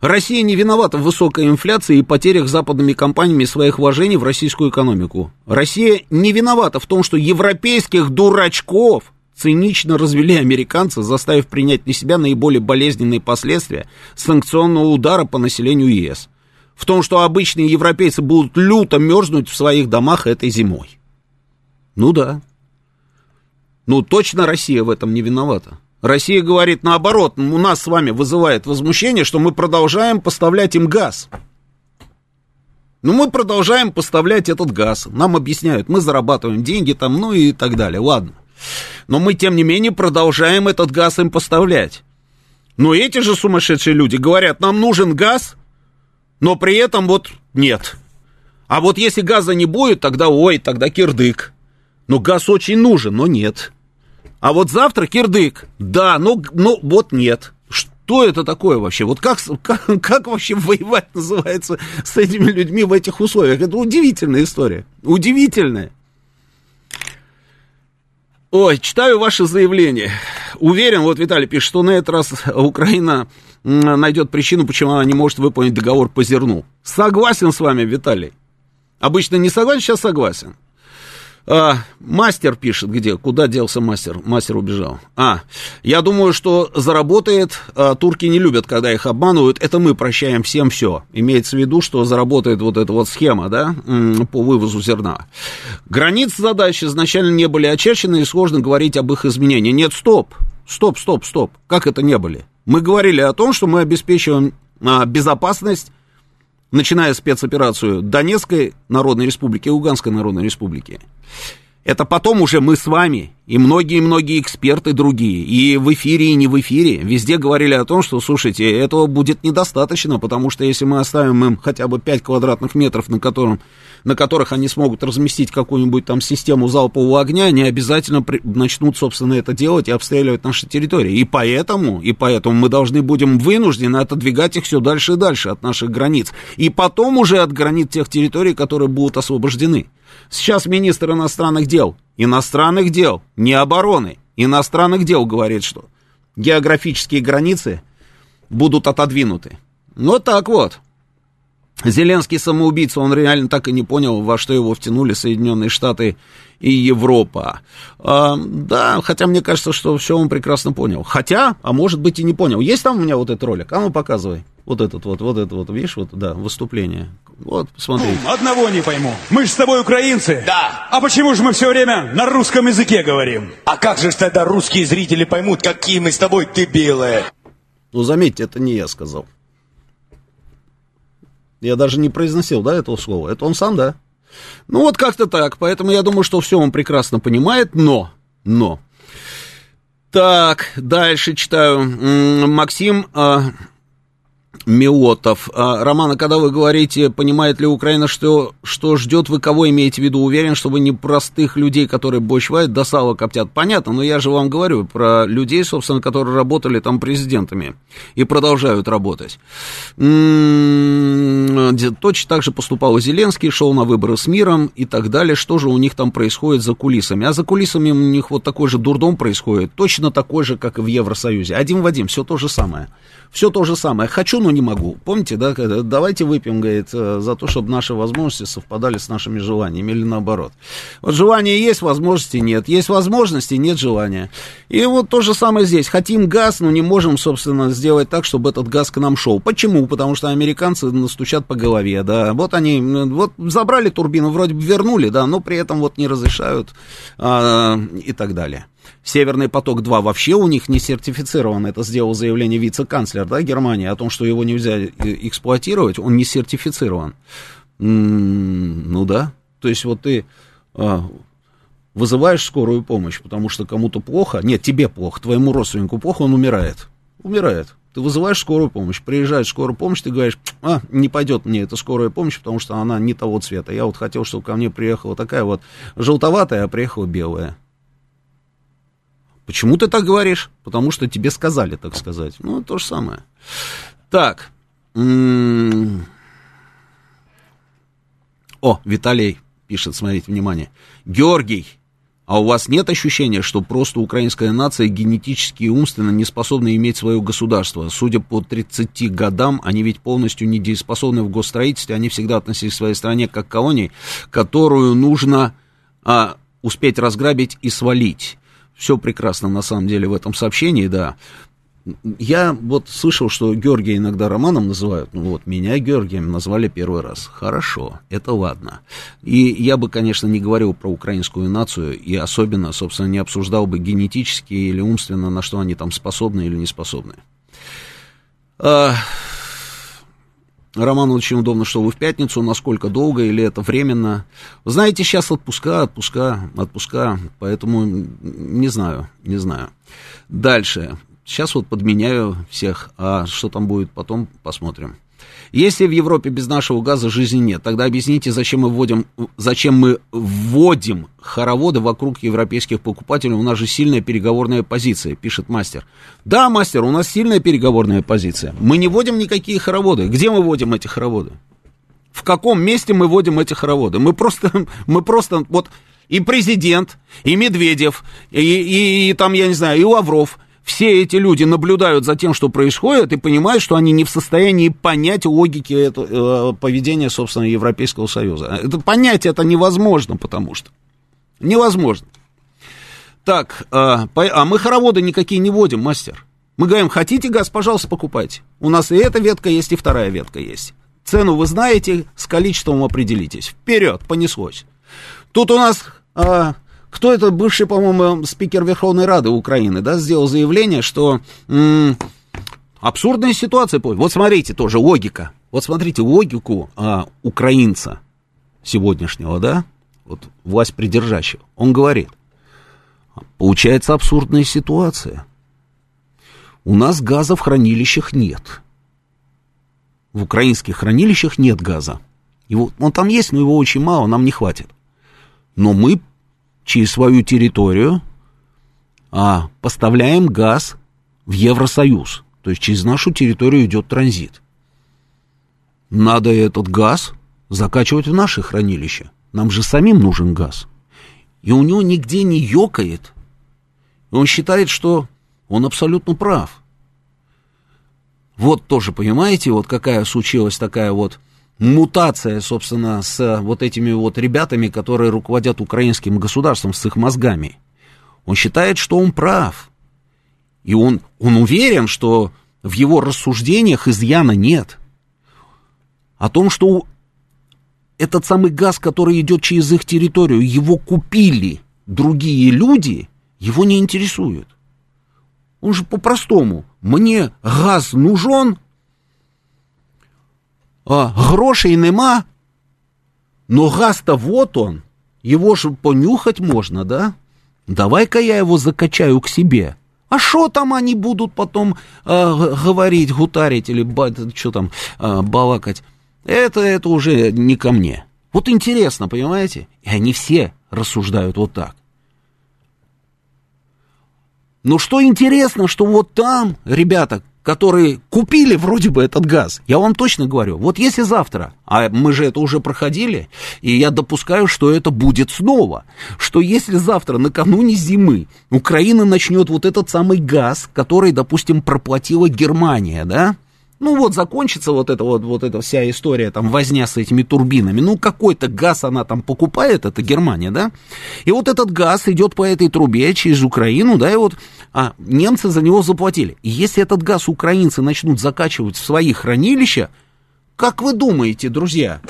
Россия не виновата в высокой инфляции и потерях западными компаниями своих вложений в российскую экономику. Россия не виновата в том, что европейских дурачков цинично развели американцы, заставив принять на себя наиболее болезненные последствия санкционного удара по населению ЕС. В том, что обычные европейцы будут люто мерзнуть в своих домах этой зимой. Ну да. Ну точно Россия в этом не виновата. Россия говорит наоборот, у нас с вами вызывает возмущение, что мы продолжаем поставлять им газ. Ну, мы продолжаем поставлять этот газ. Нам объясняют, мы зарабатываем деньги там, ну и так далее. Ладно. Но мы, тем не менее, продолжаем этот газ им поставлять. Но эти же сумасшедшие люди говорят, нам нужен газ, но при этом вот нет. А вот если газа не будет, тогда ой, тогда кирдык. Но газ очень нужен, но нет. А вот завтра кирдык. Да, ну, ну вот нет. Что это такое вообще? Вот как, [LAUGHS] как, как вообще воевать называется с этими людьми в этих условиях? Это удивительная история. Удивительная. Ой, читаю ваше заявление. Уверен, вот Виталий пишет, что на этот раз Украина найдет причину, почему она не может выполнить договор по зерну. Согласен с вами, Виталий. Обычно не согласен, сейчас согласен. А, мастер пишет, где? Куда делся мастер? Мастер убежал. А, я думаю, что заработает. А, турки не любят, когда их обманывают. Это мы прощаем всем все. Имеется в виду, что заработает вот эта вот схема, да, по вывозу зерна. Границы задачи изначально не были очерчены, и сложно говорить об их изменении. Нет, стоп. Стоп, стоп, стоп. Как это не были? Мы говорили о том, что мы обеспечиваем а, безопасность начиная спецоперацию Донецкой Народной Республики и Луганской Народной Республики. Это потом уже мы с вами и многие-многие эксперты другие, и в эфире, и не в эфире, везде говорили о том, что, слушайте, этого будет недостаточно, потому что если мы оставим им хотя бы 5 квадратных метров, на, котором, на которых они смогут разместить какую-нибудь там систему залпового огня, они обязательно при, начнут, собственно, это делать и обстреливать наши территории. И поэтому, и поэтому мы должны будем вынуждены отодвигать их все дальше и дальше от наших границ. И потом уже от границ тех территорий, которые будут освобождены. Сейчас министр иностранных дел, иностранных дел, не обороны, иностранных дел говорит, что географические границы будут отодвинуты. Ну, так вот. Зеленский самоубийца, он реально так и не понял, во что его втянули Соединенные Штаты и Европа. А, да, хотя мне кажется, что все он прекрасно понял. Хотя, а может быть и не понял. Есть там у меня вот этот ролик? А ну показывай. Вот этот вот, вот это вот, видишь, вот, да, выступление. Вот, посмотри. Одного не пойму. Мы же с тобой украинцы. Да. А почему же мы все время на русском языке говорим? А как же тогда русские зрители поймут, какие мы с тобой дебилы? Ну, заметьте, это не я сказал. Я даже не произносил, да, этого слова. Это он сам, да. Ну, вот как-то так. Поэтому я думаю, что все он прекрасно понимает, но, но. Так, дальше читаю. Максим а, Миотов. А, Роман, а когда вы говорите, понимает ли Украина, что, что ждет, вы кого имеете в виду? Уверен, что вы не простых людей, которые борщ варят, до сала коптят. Понятно, но я же вам говорю про людей, собственно, которые работали там президентами и продолжают работать. М-м-м, точно так же поступал Зеленский, шел на выборы с миром и так далее. Что же у них там происходит за кулисами? А за кулисами у них вот такой же дурдом происходит, точно такой же, как и в Евросоюзе. Один в один, все то же самое. Все то же самое. Хочу, но не могу. Помните, да, давайте выпьем, говорит, э, за то, чтобы наши возможности совпадали с нашими желаниями, или наоборот. Вот желание есть, возможности нет. Есть возможности, нет желания. И вот то же самое здесь. Хотим газ, но не можем, собственно, сделать так, чтобы этот газ к нам шел. Почему? Потому что американцы настучат по голове, да. Вот они, вот забрали турбину, вроде бы вернули, да, но при этом вот не разрешают а, и так далее. Северный поток-2 вообще у них не сертифицирован. Это сделал заявление вице-канцлер да, Германии о том, что его нельзя э, эксплуатировать. Он не сертифицирован. М-м, ну да. То есть вот ты а, вызываешь скорую помощь, потому что кому-то плохо. Нет, тебе плохо, твоему родственнику плохо, он умирает. Умирает. Ты вызываешь скорую помощь, приезжает скорая помощь, ты говоришь, а, не пойдет мне эта скорая помощь, потому что она не того цвета. Я вот хотел, чтобы ко мне приехала такая вот желтоватая, а приехала белая. Почему ты так говоришь? Потому что тебе сказали, так сказать. Ну, то же самое. Так. О, Виталий пишет, смотрите, внимание. Георгий, а у вас нет ощущения, что просто украинская нация генетически и умственно не способна иметь свое государство? Судя по 30 годам, они ведь полностью недееспособны в госстроительстве, они всегда относились к своей стране как к колонии, которую нужно а, успеть разграбить и свалить все прекрасно на самом деле в этом сообщении, да. Я вот слышал, что Георгия иногда Романом называют. Ну вот, меня Георгием назвали первый раз. Хорошо, это ладно. И я бы, конечно, не говорил про украинскую нацию, и особенно, собственно, не обсуждал бы генетически или умственно, на что они там способны или не способны. А, Роман, очень удобно, что вы в пятницу, насколько долго или это временно. знаете, сейчас отпуска, отпуска, отпуска, поэтому не знаю, не знаю. Дальше. Сейчас вот подменяю всех, а что там будет потом, посмотрим. Если в Европе без нашего газа жизни нет, тогда объясните, зачем мы вводим, зачем мы вводим хороводы вокруг европейских покупателей. У нас же сильная переговорная позиция, пишет мастер. Да, мастер, у нас сильная переговорная позиция. Мы не вводим никакие хороводы. Где мы вводим эти хороводы? В каком месте мы вводим эти хороводы? Мы просто, [LAUGHS] мы просто, вот и президент, и Медведев, и, и, и там, я не знаю, и Лавров – все эти люди наблюдают за тем, что происходит, и понимают, что они не в состоянии понять логики это, э, поведения, собственно, Европейского Союза. Это понять это невозможно, потому что невозможно. Так, э, а мы хороводы никакие не водим, мастер. Мы говорим, хотите газ, пожалуйста, покупайте. У нас и эта ветка есть, и вторая ветка есть. Цену вы знаете, с количеством определитесь. Вперед, понеслось. Тут у нас э, кто это бывший, по-моему, спикер Верховной Рады Украины, да, сделал заявление, что м- абсурдная ситуация. Вот смотрите, тоже логика. Вот смотрите логику а, украинца сегодняшнего, да, вот власть придержащего. Он говорит, получается абсурдная ситуация. У нас газа в хранилищах нет. В украинских хранилищах нет газа. Его, он там есть, но его очень мало, нам не хватит. Но мы через свою территорию а, поставляем газ в Евросоюз. То есть через нашу территорию идет транзит. Надо этот газ закачивать в наши хранилища. Нам же самим нужен газ. И у него нигде не ёкает. Он считает, что он абсолютно прав. Вот тоже, понимаете, вот какая случилась такая вот мутация, собственно, с вот этими вот ребятами, которые руководят украинским государством, с их мозгами. Он считает, что он прав. И он, он уверен, что в его рассуждениях изъяна нет. О том, что этот самый газ, который идет через их территорию, его купили другие люди, его не интересует. Он же по-простому. Мне газ нужен, грошей нема, но газ-то вот он, его же понюхать можно, да? Давай-ка я его закачаю к себе. А что там они будут потом э, говорить, гутарить или что там, э, балакать? Это, это уже не ко мне. Вот интересно, понимаете? И они все рассуждают вот так. Но что интересно, что вот там, ребята, которые купили вроде бы этот газ, я вам точно говорю, вот если завтра, а мы же это уже проходили, и я допускаю, что это будет снова, что если завтра, накануне зимы, Украина начнет вот этот самый газ, который, допустим, проплатила Германия, да, Ну вот закончится вот эта вот, вот эта вся история, там, возня с этими турбинами. Ну какой-то газ она там покупает, это Германия, да? И вот этот газ идет по этой трубе через Украину, да, и вот а, немцы за него заплатили. И если этот газ украинцы начнут закачивать в свои хранилища, как вы думаете, друзья,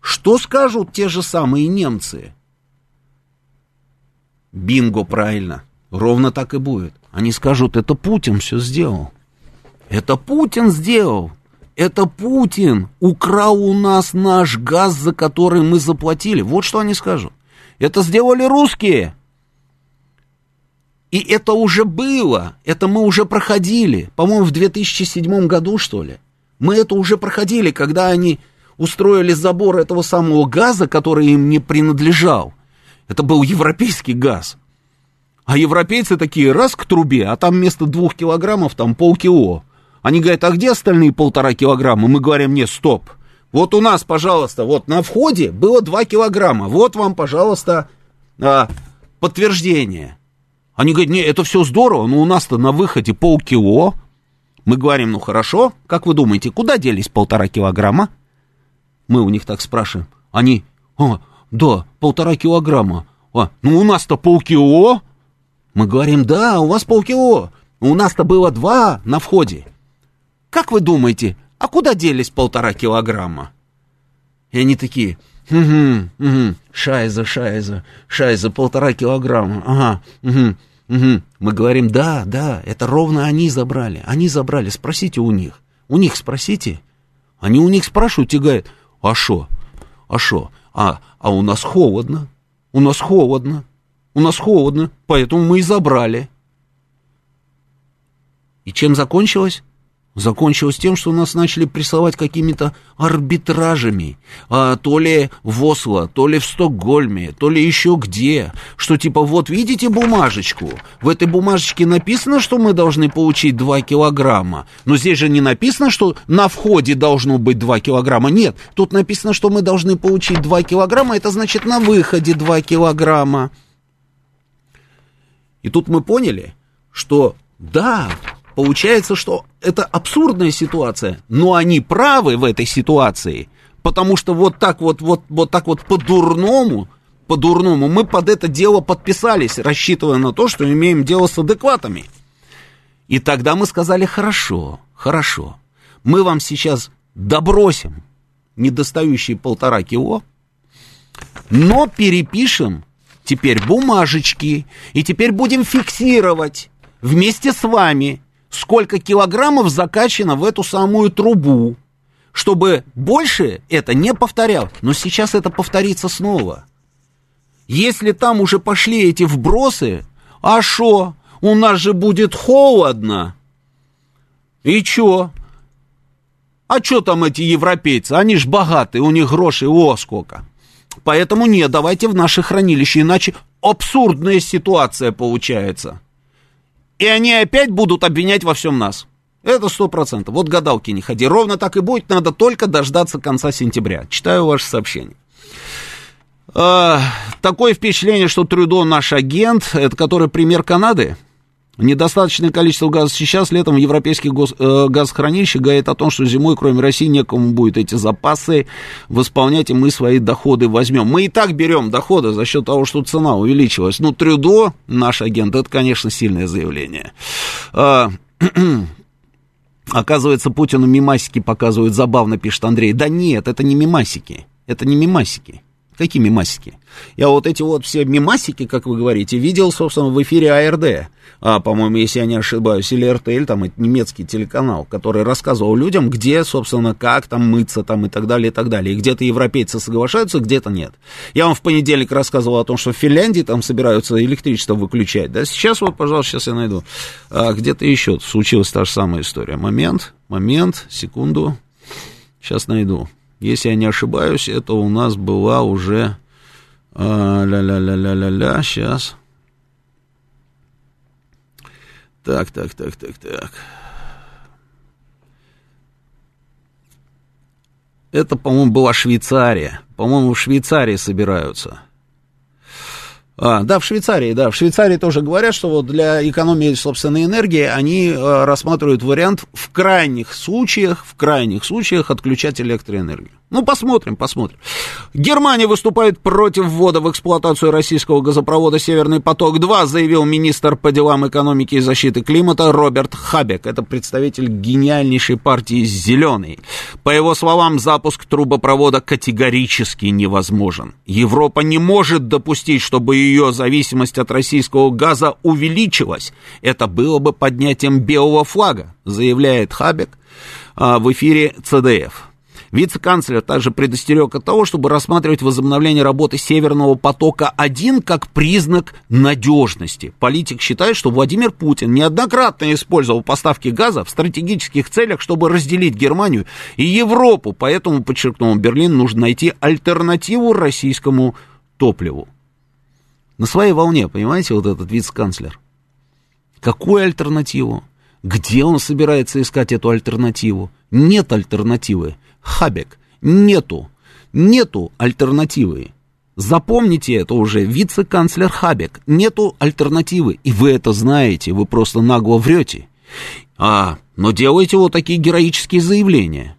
что скажут те же самые немцы? Бинго, правильно. Ровно так и будет. Они скажут, это Путин все сделал. Это Путин сделал. Это Путин украл у нас наш газ, за который мы заплатили. Вот что они скажут. Это сделали русские. И это уже было. Это мы уже проходили. По-моему, в 2007 году, что ли. Мы это уже проходили, когда они устроили забор этого самого газа, который им не принадлежал. Это был европейский газ. А европейцы такие, раз к трубе, а там вместо двух килограммов там полкило. Они говорят, а где остальные полтора килограмма? Мы говорим, нет, стоп. Вот у нас, пожалуйста, вот на входе было два килограмма. Вот вам, пожалуйста, а, подтверждение. Они говорят, нет, это все здорово, но у нас-то на выходе полкило. Мы говорим, ну хорошо, как вы думаете, куда делись полтора килограмма? Мы у них так спрашиваем. Они, а, да, полтора килограмма. А, ну у нас-то полкило. Мы говорим, да, у вас полкило. У нас-то было два на входе. Как вы думаете, а куда делись полтора килограмма? И они такие, угу, угу, шайза, шайза, шайза, полтора килограмма, ага, угу, угу. Мы говорим, да, да, это ровно они забрали, они забрали, спросите у них. У них спросите. Они у них спрашивают и говорят, а что, а что, а, а у нас холодно, у нас холодно, у нас холодно, поэтому мы и забрали. И чем закончилось? Закончилось тем, что нас начали прессовать какими-то арбитражами, а, то ли в Осло, то ли в Стокгольме, то ли еще где, что типа вот видите бумажечку, в этой бумажечке написано, что мы должны получить 2 килограмма, но здесь же не написано, что на входе должно быть 2 килограмма, нет, тут написано, что мы должны получить 2 килограмма, это значит на выходе 2 килограмма. И тут мы поняли, что да, Получается, что это абсурдная ситуация, но они правы в этой ситуации, потому что вот так вот, вот, вот так вот по-дурному, по-дурному мы под это дело подписались, рассчитывая на то, что имеем дело с адекватами. И тогда мы сказали, хорошо, хорошо, мы вам сейчас добросим недостающие полтора кило, но перепишем теперь бумажечки, и теперь будем фиксировать вместе с вами сколько килограммов закачано в эту самую трубу, чтобы больше это не повторялось. Но сейчас это повторится снова. Если там уже пошли эти вбросы, а что, у нас же будет холодно. И чё? А чё там эти европейцы? Они ж богатые, у них грошей о сколько. Поэтому нет, давайте в наше хранилище, иначе абсурдная ситуация получается и они опять будут обвинять во всем нас. Это сто процентов. Вот гадалки не ходи. Ровно так и будет. Надо только дождаться конца сентября. Читаю ваше сообщение. А, такое впечатление, что Трюдо наш агент, это который пример Канады. Недостаточное количество газа сейчас, летом в европейских гос, э, газохранилищах говорит о том, что зимой, кроме России, некому будет эти запасы восполнять, и мы свои доходы возьмем. Мы и так берем доходы за счет того, что цена увеличилась. Ну, Трюдо, наш агент, это, конечно, сильное заявление. А, [CLEARS THROAT] Оказывается, Путину мимасики показывают забавно, пишет Андрей. Да нет, это не мимасики. Это не мимасики. Какие мимасики? Я вот эти вот все мимасики, как вы говорите, видел, собственно, в эфире АРД. А, по-моему, если я не ошибаюсь, или РТЛ, там, это немецкий телеканал, который рассказывал людям, где, собственно, как там мыться, там, и так далее, и так далее. И где-то европейцы соглашаются, где-то нет. Я вам в понедельник рассказывал о том, что в Финляндии там собираются электричество выключать, да? Сейчас вот, пожалуйста, сейчас я найду. А, где-то еще случилась та же самая история. Момент, момент, секунду. Сейчас найду. Если я не ошибаюсь, это у нас была уже... А, ля-ля-ля-ля-ля-ля, сейчас. Так, так, так, так, так. Это, по-моему, была Швейцария. По-моему, в Швейцарии собираются. А, да, в Швейцарии, да. В Швейцарии тоже говорят, что вот для экономии собственной энергии они а, рассматривают вариант в крайних случаях, в крайних случаях отключать электроэнергию. Ну, посмотрим, посмотрим. Германия выступает против ввода в эксплуатацию российского газопровода «Северный поток-2», заявил министр по делам экономики и защиты климата Роберт Хабек. Это представитель гениальнейшей партии «Зеленый». По его словам, запуск трубопровода категорически невозможен. Европа не может допустить, чтобы ее зависимость от российского газа увеличилась. Это было бы поднятием белого флага, заявляет Хабек а, в эфире ЦДФ. Вице-канцлер также предостерег от того, чтобы рассматривать возобновление работы Северного потока-1 как признак надежности. Политик считает, что Владимир Путин неоднократно использовал поставки газа в стратегических целях, чтобы разделить Германию и Европу. Поэтому, подчеркнул Берлин, нужно найти альтернативу российскому топливу. На своей волне, понимаете, вот этот вице-канцлер. Какую альтернативу? Где он собирается искать эту альтернативу? Нет альтернативы. Хабек. Нету. Нету альтернативы. Запомните это уже, вице-канцлер Хабек. Нету альтернативы. И вы это знаете, вы просто нагло врете. А, но делайте вот такие героические заявления.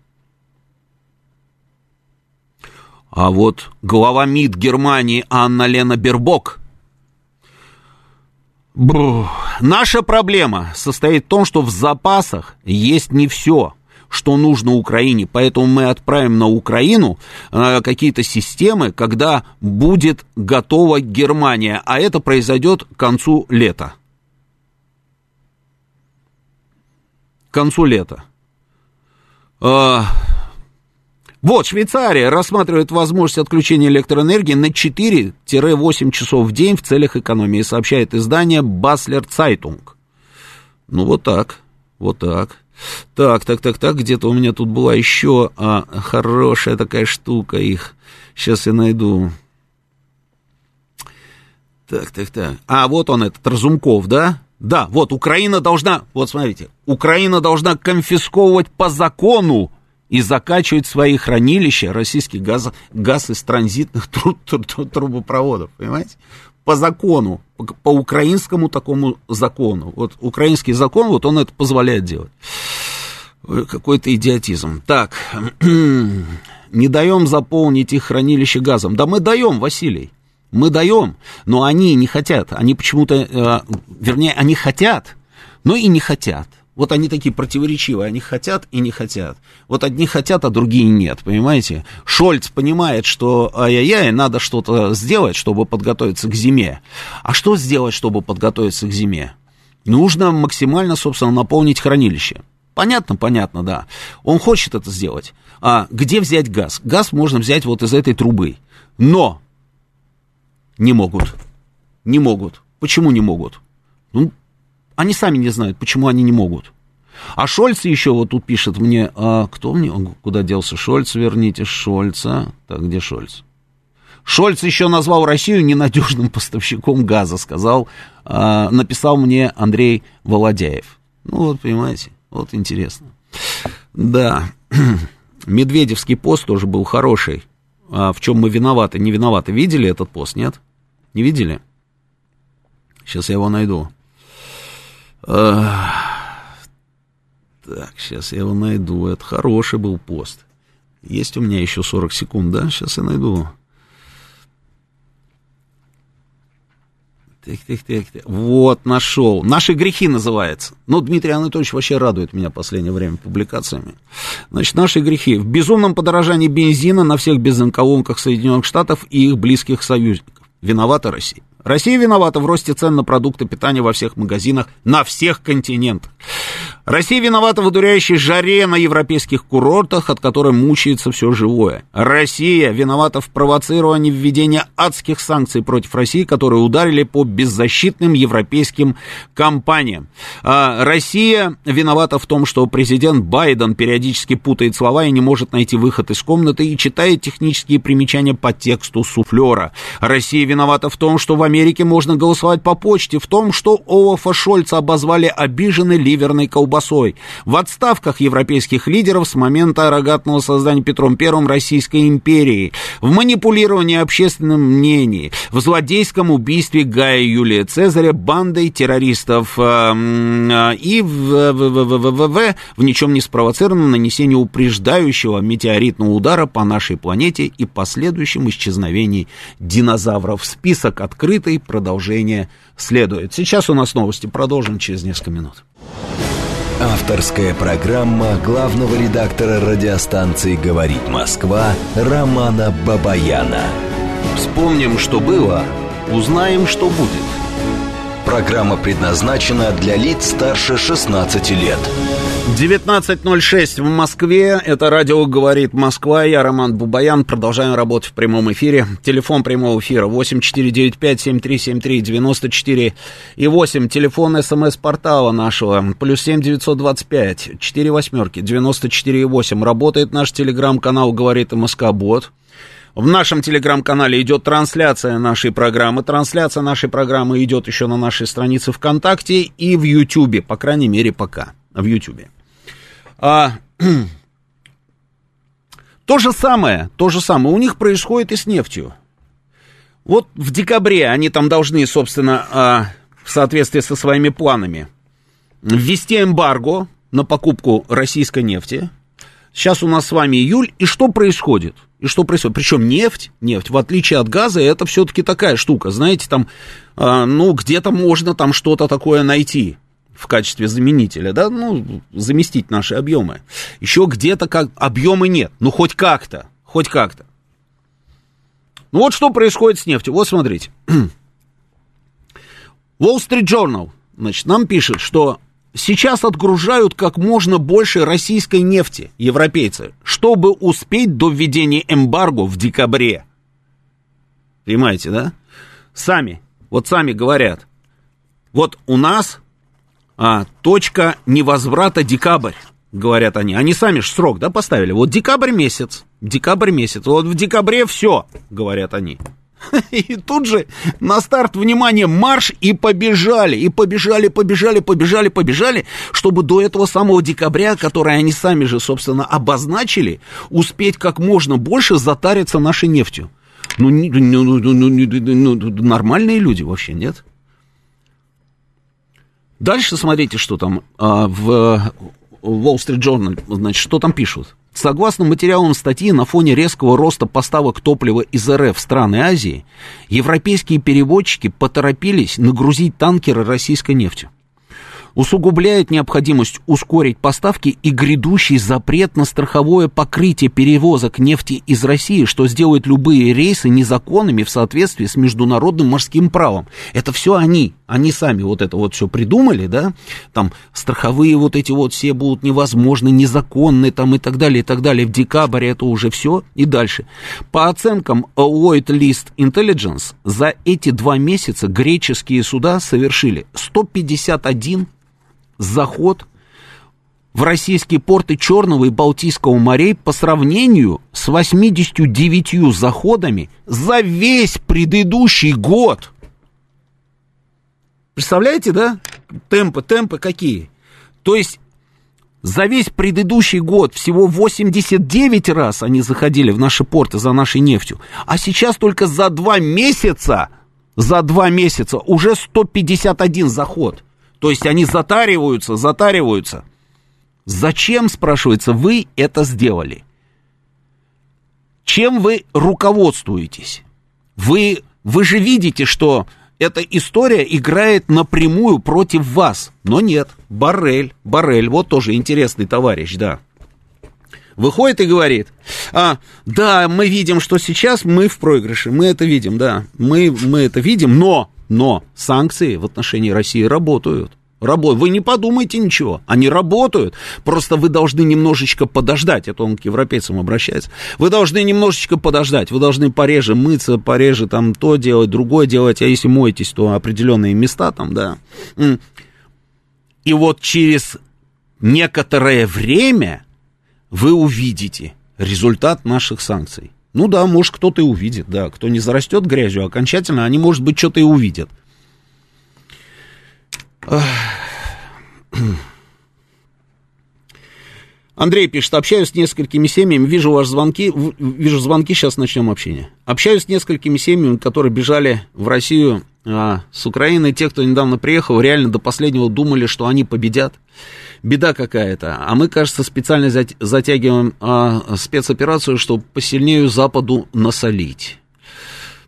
А вот глава МИД Германии Анна Лена Бербок. Бру. Наша проблема состоит в том, что в запасах есть не все что нужно Украине. Поэтому мы отправим на Украину э, какие-то системы, когда будет готова Германия. А это произойдет к концу лета. К концу лета. Э, вот, Швейцария рассматривает возможность отключения электроэнергии на 4-8 часов в день в целях экономии, сообщает издание Basler Zeitung. Ну, вот так, вот так. Так, так, так, так, где-то у меня тут была еще а, хорошая такая штука их. Сейчас я найду. Так, так, так. А, вот он этот, Разумков, да? Да, вот, Украина должна, вот смотрите, Украина должна конфисковывать по закону и закачивать свои хранилища российский газ, газ из транзитных [LAUGHS] труб, труб, трубопроводов, понимаете? По закону, по, по украинскому такому закону. Вот украинский закон, вот он это позволяет делать. Какой-то идиотизм. Так, [CLEARS THROAT] не даем заполнить их хранилище газом. Да мы даем, Василий. Мы даем, но они не хотят. Они почему-то, э, вернее, они хотят, но и не хотят. Вот они такие противоречивые, они хотят и не хотят. Вот одни хотят, а другие нет, понимаете? Шольц понимает, что ай-яй-яй, надо что-то сделать, чтобы подготовиться к зиме. А что сделать, чтобы подготовиться к зиме? Нужно максимально, собственно, наполнить хранилище. Понятно, понятно, да. Он хочет это сделать. А где взять газ? Газ можно взять вот из этой трубы. Но не могут. Не могут. Почему не могут? Ну, они сами не знают, почему они не могут. А Шольц еще вот тут пишет мне, а кто мне, куда делся Шольц, верните Шольца. Так, где Шольц? Шольц еще назвал Россию ненадежным поставщиком газа, сказал, а, написал мне Андрей Володяев. Ну вот, понимаете, вот интересно. Да, [CLEARS THROAT] Медведевский пост тоже был хороший. А в чем мы виноваты? Не виноваты. Видели этот пост, нет? Не видели? Сейчас я его найду. Так, сейчас я его найду. Это хороший был пост. Есть у меня еще 40 секунд, да? Сейчас я найду. Так, так, так, так. Вот, нашел. Наши грехи называется. Ну, Дмитрий Анатольевич вообще радует меня в последнее время публикациями. Значит, наши грехи. В безумном подорожании бензина на всех бензоколонках Соединенных Штатов и их близких союзников. Виновата Россия. Россия виновата в росте цен на продукты питания во всех магазинах на всех континентах. Россия виновата в удуряющей жаре на европейских курортах, от которой мучается все живое. Россия виновата в провоцировании введения адских санкций против России, которые ударили по беззащитным европейским компаниям. А Россия виновата в том, что президент Байден периодически путает слова и не может найти выход из комнаты и читает технические примечания по тексту суфлера. Россия виновата в том, что в Америке можно голосовать по почте, в том, что Олафа Шольца обозвали обиженной ливерной колбасой. В отставках европейских лидеров с момента рогатного создания Петром I Российской империи, в манипулировании общественным мнением, в злодейском убийстве Гая Юлия Цезаря бандой террористов э, э, и в, в, в, в, в, в, в ничем не спровоцированном нанесении упреждающего метеоритного удара по нашей планете и последующем исчезновении динозавров. Список открытый, продолжение следует. Сейчас у нас новости, продолжим через несколько минут. Авторская программа главного редактора радиостанции «Говорит Москва» Романа Бабаяна. Вспомним, что было, узнаем, что будет. Программа предназначена для лиц старше 16 лет. 19.06 в Москве. Это радио «Говорит Москва». Я Роман Бубаян. Продолжаем работать в прямом эфире. Телефон прямого эфира 8495-7373-94 и 8. Телефон СМС-портала нашего. Плюс 7 925 4 восьмерки 94 и 8. Работает наш телеграм-канал «Говорит МСК Бот». В нашем телеграм-канале идет трансляция нашей программы. Трансляция нашей программы идет еще на нашей странице ВКонтакте и в Ютьюбе, по крайней мере, пока в Ютьюбе. А, [CLEARS THROAT] то же самое, то же самое у них происходит и с нефтью. Вот в декабре они там должны, собственно, а, в соответствии со своими планами, ввести эмбарго на покупку российской нефти. Сейчас у нас с вами июль, и что происходит? И что происходит? Причем нефть, нефть, в отличие от газа, это все-таки такая штука, знаете, там, э, ну, где-то можно там что-то такое найти в качестве заменителя, да, ну, заместить наши объемы. Еще где-то как объемы нет, ну, хоть как-то, хоть как-то. Ну, вот что происходит с нефтью. Вот смотрите. [CLEARS THROAT] Wall Street Journal, значит, нам пишет, что сейчас отгружают как можно больше российской нефти, европейцы, чтобы успеть до введения эмбарго в декабре. Понимаете, да? Сами, вот сами говорят. Вот у нас а, точка невозврата декабрь, говорят они. Они сами же срок, да, поставили. Вот декабрь месяц, декабрь месяц. Вот в декабре все, говорят они. [LAUGHS] И тут же на старт, внимание, марш и побежали, и побежали, побежали, побежали, побежали, чтобы до этого самого декабря, который они сами же, собственно, обозначили, успеть как можно больше затариться нашей нефтью. Ну, ну, ну, ну, ну, ну нормальные люди вообще, нет? Дальше смотрите, что там а, в Wall Street Journal, значит, что там пишут. Согласно материалам статьи, на фоне резкого роста поставок топлива из РФ в страны Азии, европейские переводчики поторопились нагрузить танкеры российской нефтью усугубляет необходимость ускорить поставки и грядущий запрет на страховое покрытие перевозок нефти из России, что сделает любые рейсы незаконными в соответствии с международным морским правом. Это все они, они сами вот это вот все придумали, да, там страховые вот эти вот все будут невозможны, незаконны там и так далее, и так далее. В декабре это уже все и дальше. По оценкам Lloyd List Intelligence, за эти два месяца греческие суда совершили 151 заход в российские порты Черного и Балтийского морей по сравнению с 89 заходами за весь предыдущий год. Представляете, да? Темпы, темпы какие? То есть за весь предыдущий год всего 89 раз они заходили в наши порты за нашей нефтью, а сейчас только за два месяца, за два месяца уже 151 заход – то есть они затариваются, затариваются. Зачем, спрашивается, вы это сделали? Чем вы руководствуетесь? Вы, вы же видите, что эта история играет напрямую против вас. Но нет, Барель, Барель, вот тоже интересный товарищ, да. Выходит и говорит, а, да, мы видим, что сейчас мы в проигрыше, мы это видим, да, мы, мы это видим, но но санкции в отношении России работают. Работают. Вы не подумайте ничего, они работают. Просто вы должны немножечко подождать. Это он к европейцам обращается. Вы должны немножечко подождать. Вы должны пореже мыться, пореже там то делать, другое делать. А если моетесь, то определенные места там, да. И вот через некоторое время вы увидите результат наших санкций. Ну да, может, кто-то и увидит, да. Кто не зарастет грязью окончательно, они, может быть, что-то и увидят. Андрей пишет, общаюсь с несколькими семьями, вижу ваши звонки, вижу звонки, сейчас начнем общение. Общаюсь с несколькими семьями, которые бежали в Россию а, с Украины. Те, кто недавно приехал, реально до последнего думали, что они победят. Беда какая-то. А мы, кажется, специально затягиваем а, спецоперацию, чтобы посильнее Западу насолить.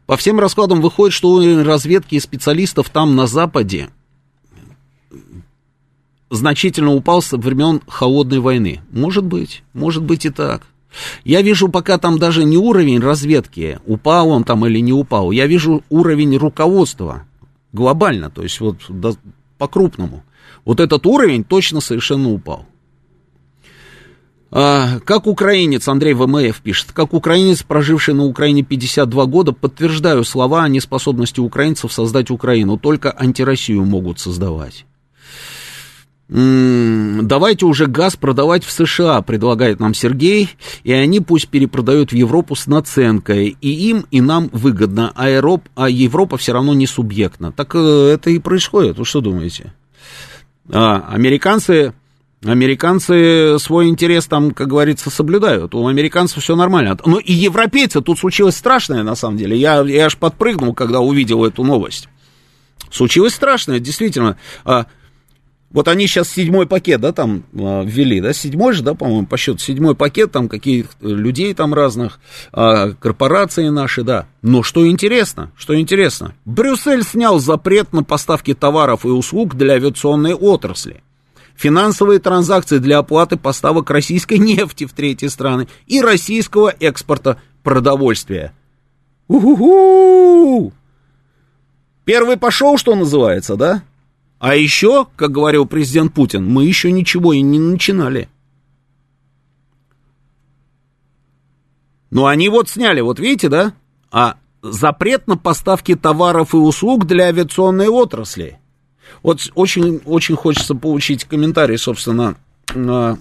По всем раскладам выходит, что у разведки и специалистов там на Западе значительно упал со времен холодной войны. Может быть, может быть и так. Я вижу пока там даже не уровень разведки, упал он там или не упал. Я вижу уровень руководства глобально, то есть вот да, по-крупному. Вот этот уровень точно совершенно упал. А, как украинец, Андрей ВМФ пишет, как украинец, проживший на Украине 52 года, подтверждаю слова о неспособности украинцев создать Украину. Только антироссию могут создавать. Давайте уже газ продавать в США, предлагает нам Сергей, и они пусть перепродают в Европу с наценкой. И им, и нам выгодно, а, Европ, а Европа все равно не субъектна. Так э, это и происходит, вы что думаете? А, американцы, американцы свой интерес там, как говорится, соблюдают. У американцев все нормально. Ну и европейцы, тут случилось страшное на самом деле. Я, я аж подпрыгнул, когда увидел эту новость. Случилось страшное, действительно. Вот они сейчас седьмой пакет, да, там а, ввели, да, седьмой же, да, по-моему, по счету, седьмой пакет, там каких людей там разных, а, корпорации наши, да. Но что интересно, что интересно, Брюссель снял запрет на поставки товаров и услуг для авиационной отрасли. Финансовые транзакции для оплаты поставок российской [LAUGHS] нефти в третьи страны и российского экспорта продовольствия. У-ху-ху! Первый пошел, что называется, да? А еще, как говорил президент Путин, мы еще ничего и не начинали. Ну, они вот сняли, вот видите, да? А запрет на поставки товаров и услуг для авиационной отрасли. Вот очень, очень хочется получить комментарий, собственно, на,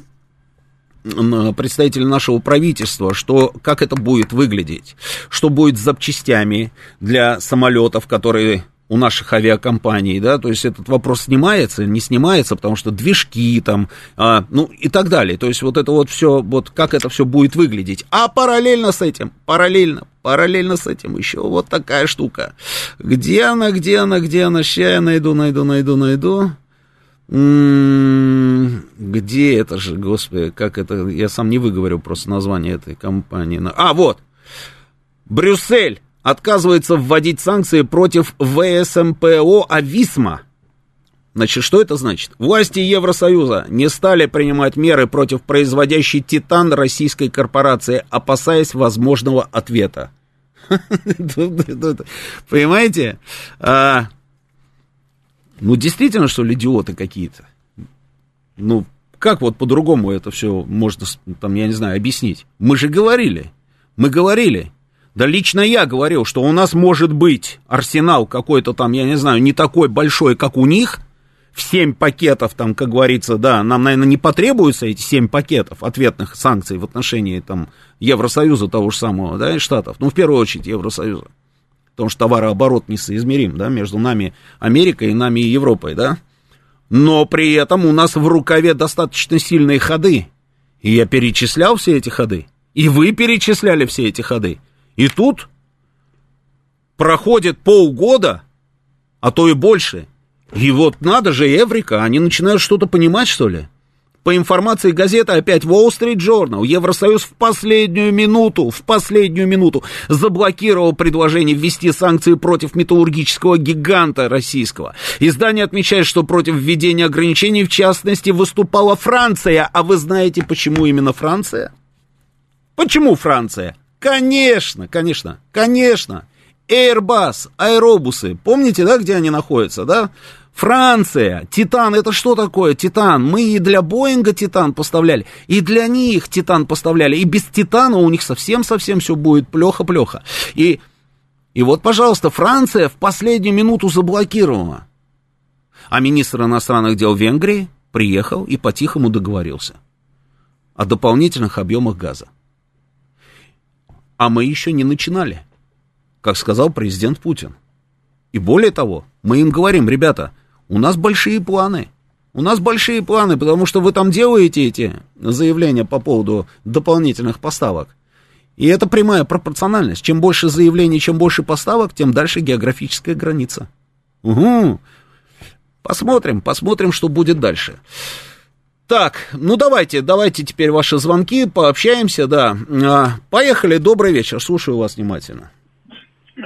на представителя нашего правительства, что как это будет выглядеть, что будет с запчастями для самолетов, которые у наших авиакомпаний, да, то есть этот вопрос снимается, не снимается, потому что движки там, а, ну и так далее, то есть вот это вот все, вот как это все будет выглядеть, а параллельно с этим, параллельно, параллельно с этим еще вот такая штука, где она, где она, где она, сейчас я найду, найду, найду, найду, м-м, где это же, господи, как это, я сам не выговорю просто название этой компании, а, вот, Брюссель, отказывается вводить санкции против ВСМПО «Ависма». Значит, что это значит? Власти Евросоюза не стали принимать меры против производящей «Титан» российской корпорации, опасаясь возможного ответа. [LAUGHS] Понимаете? А, ну, действительно, что ли, идиоты какие-то? Ну, как вот по-другому это все можно, там, я не знаю, объяснить? Мы же говорили, мы говорили, да лично я говорил, что у нас может быть арсенал какой-то там, я не знаю, не такой большой, как у них, в 7 пакетов, там, как говорится, да, нам, наверное, не потребуются эти 7 пакетов ответных санкций в отношении, там, Евросоюза того же самого, да, и Штатов, ну, в первую очередь, Евросоюза, потому что товарооборот несоизмерим, да, между нами Америкой и нами Европой, да, но при этом у нас в рукаве достаточно сильные ходы, и я перечислял все эти ходы, и вы перечисляли все эти ходы, и тут проходит полгода, а то и больше. И вот надо же, Эврика, они начинают что-то понимать, что ли? По информации газеты, опять Wall Street Journal, Евросоюз в последнюю минуту, в последнюю минуту заблокировал предложение ввести санкции против металлургического гиганта российского. Издание отмечает, что против введения ограничений, в частности, выступала Франция. А вы знаете, почему именно Франция? Почему Франция? Конечно, конечно, конечно. Airbus, аэробусы, помните, да, где они находятся, да? Франция, Титан, это что такое Титан? Мы и для Боинга Титан поставляли, и для них Титан поставляли, и без Титана у них совсем-совсем все будет плохо-плохо. И, и вот, пожалуйста, Франция в последнюю минуту заблокировала. А министр иностранных дел Венгрии приехал и по-тихому договорился о дополнительных объемах газа. А мы еще не начинали, как сказал президент Путин. И более того, мы им говорим, ребята, у нас большие планы. У нас большие планы, потому что вы там делаете эти заявления по поводу дополнительных поставок. И это прямая пропорциональность. Чем больше заявлений, чем больше поставок, тем дальше географическая граница. Угу. Посмотрим, посмотрим, что будет дальше. Так, ну давайте, давайте теперь ваши звонки, пообщаемся, да. А, поехали, добрый вечер, слушаю вас внимательно. Э,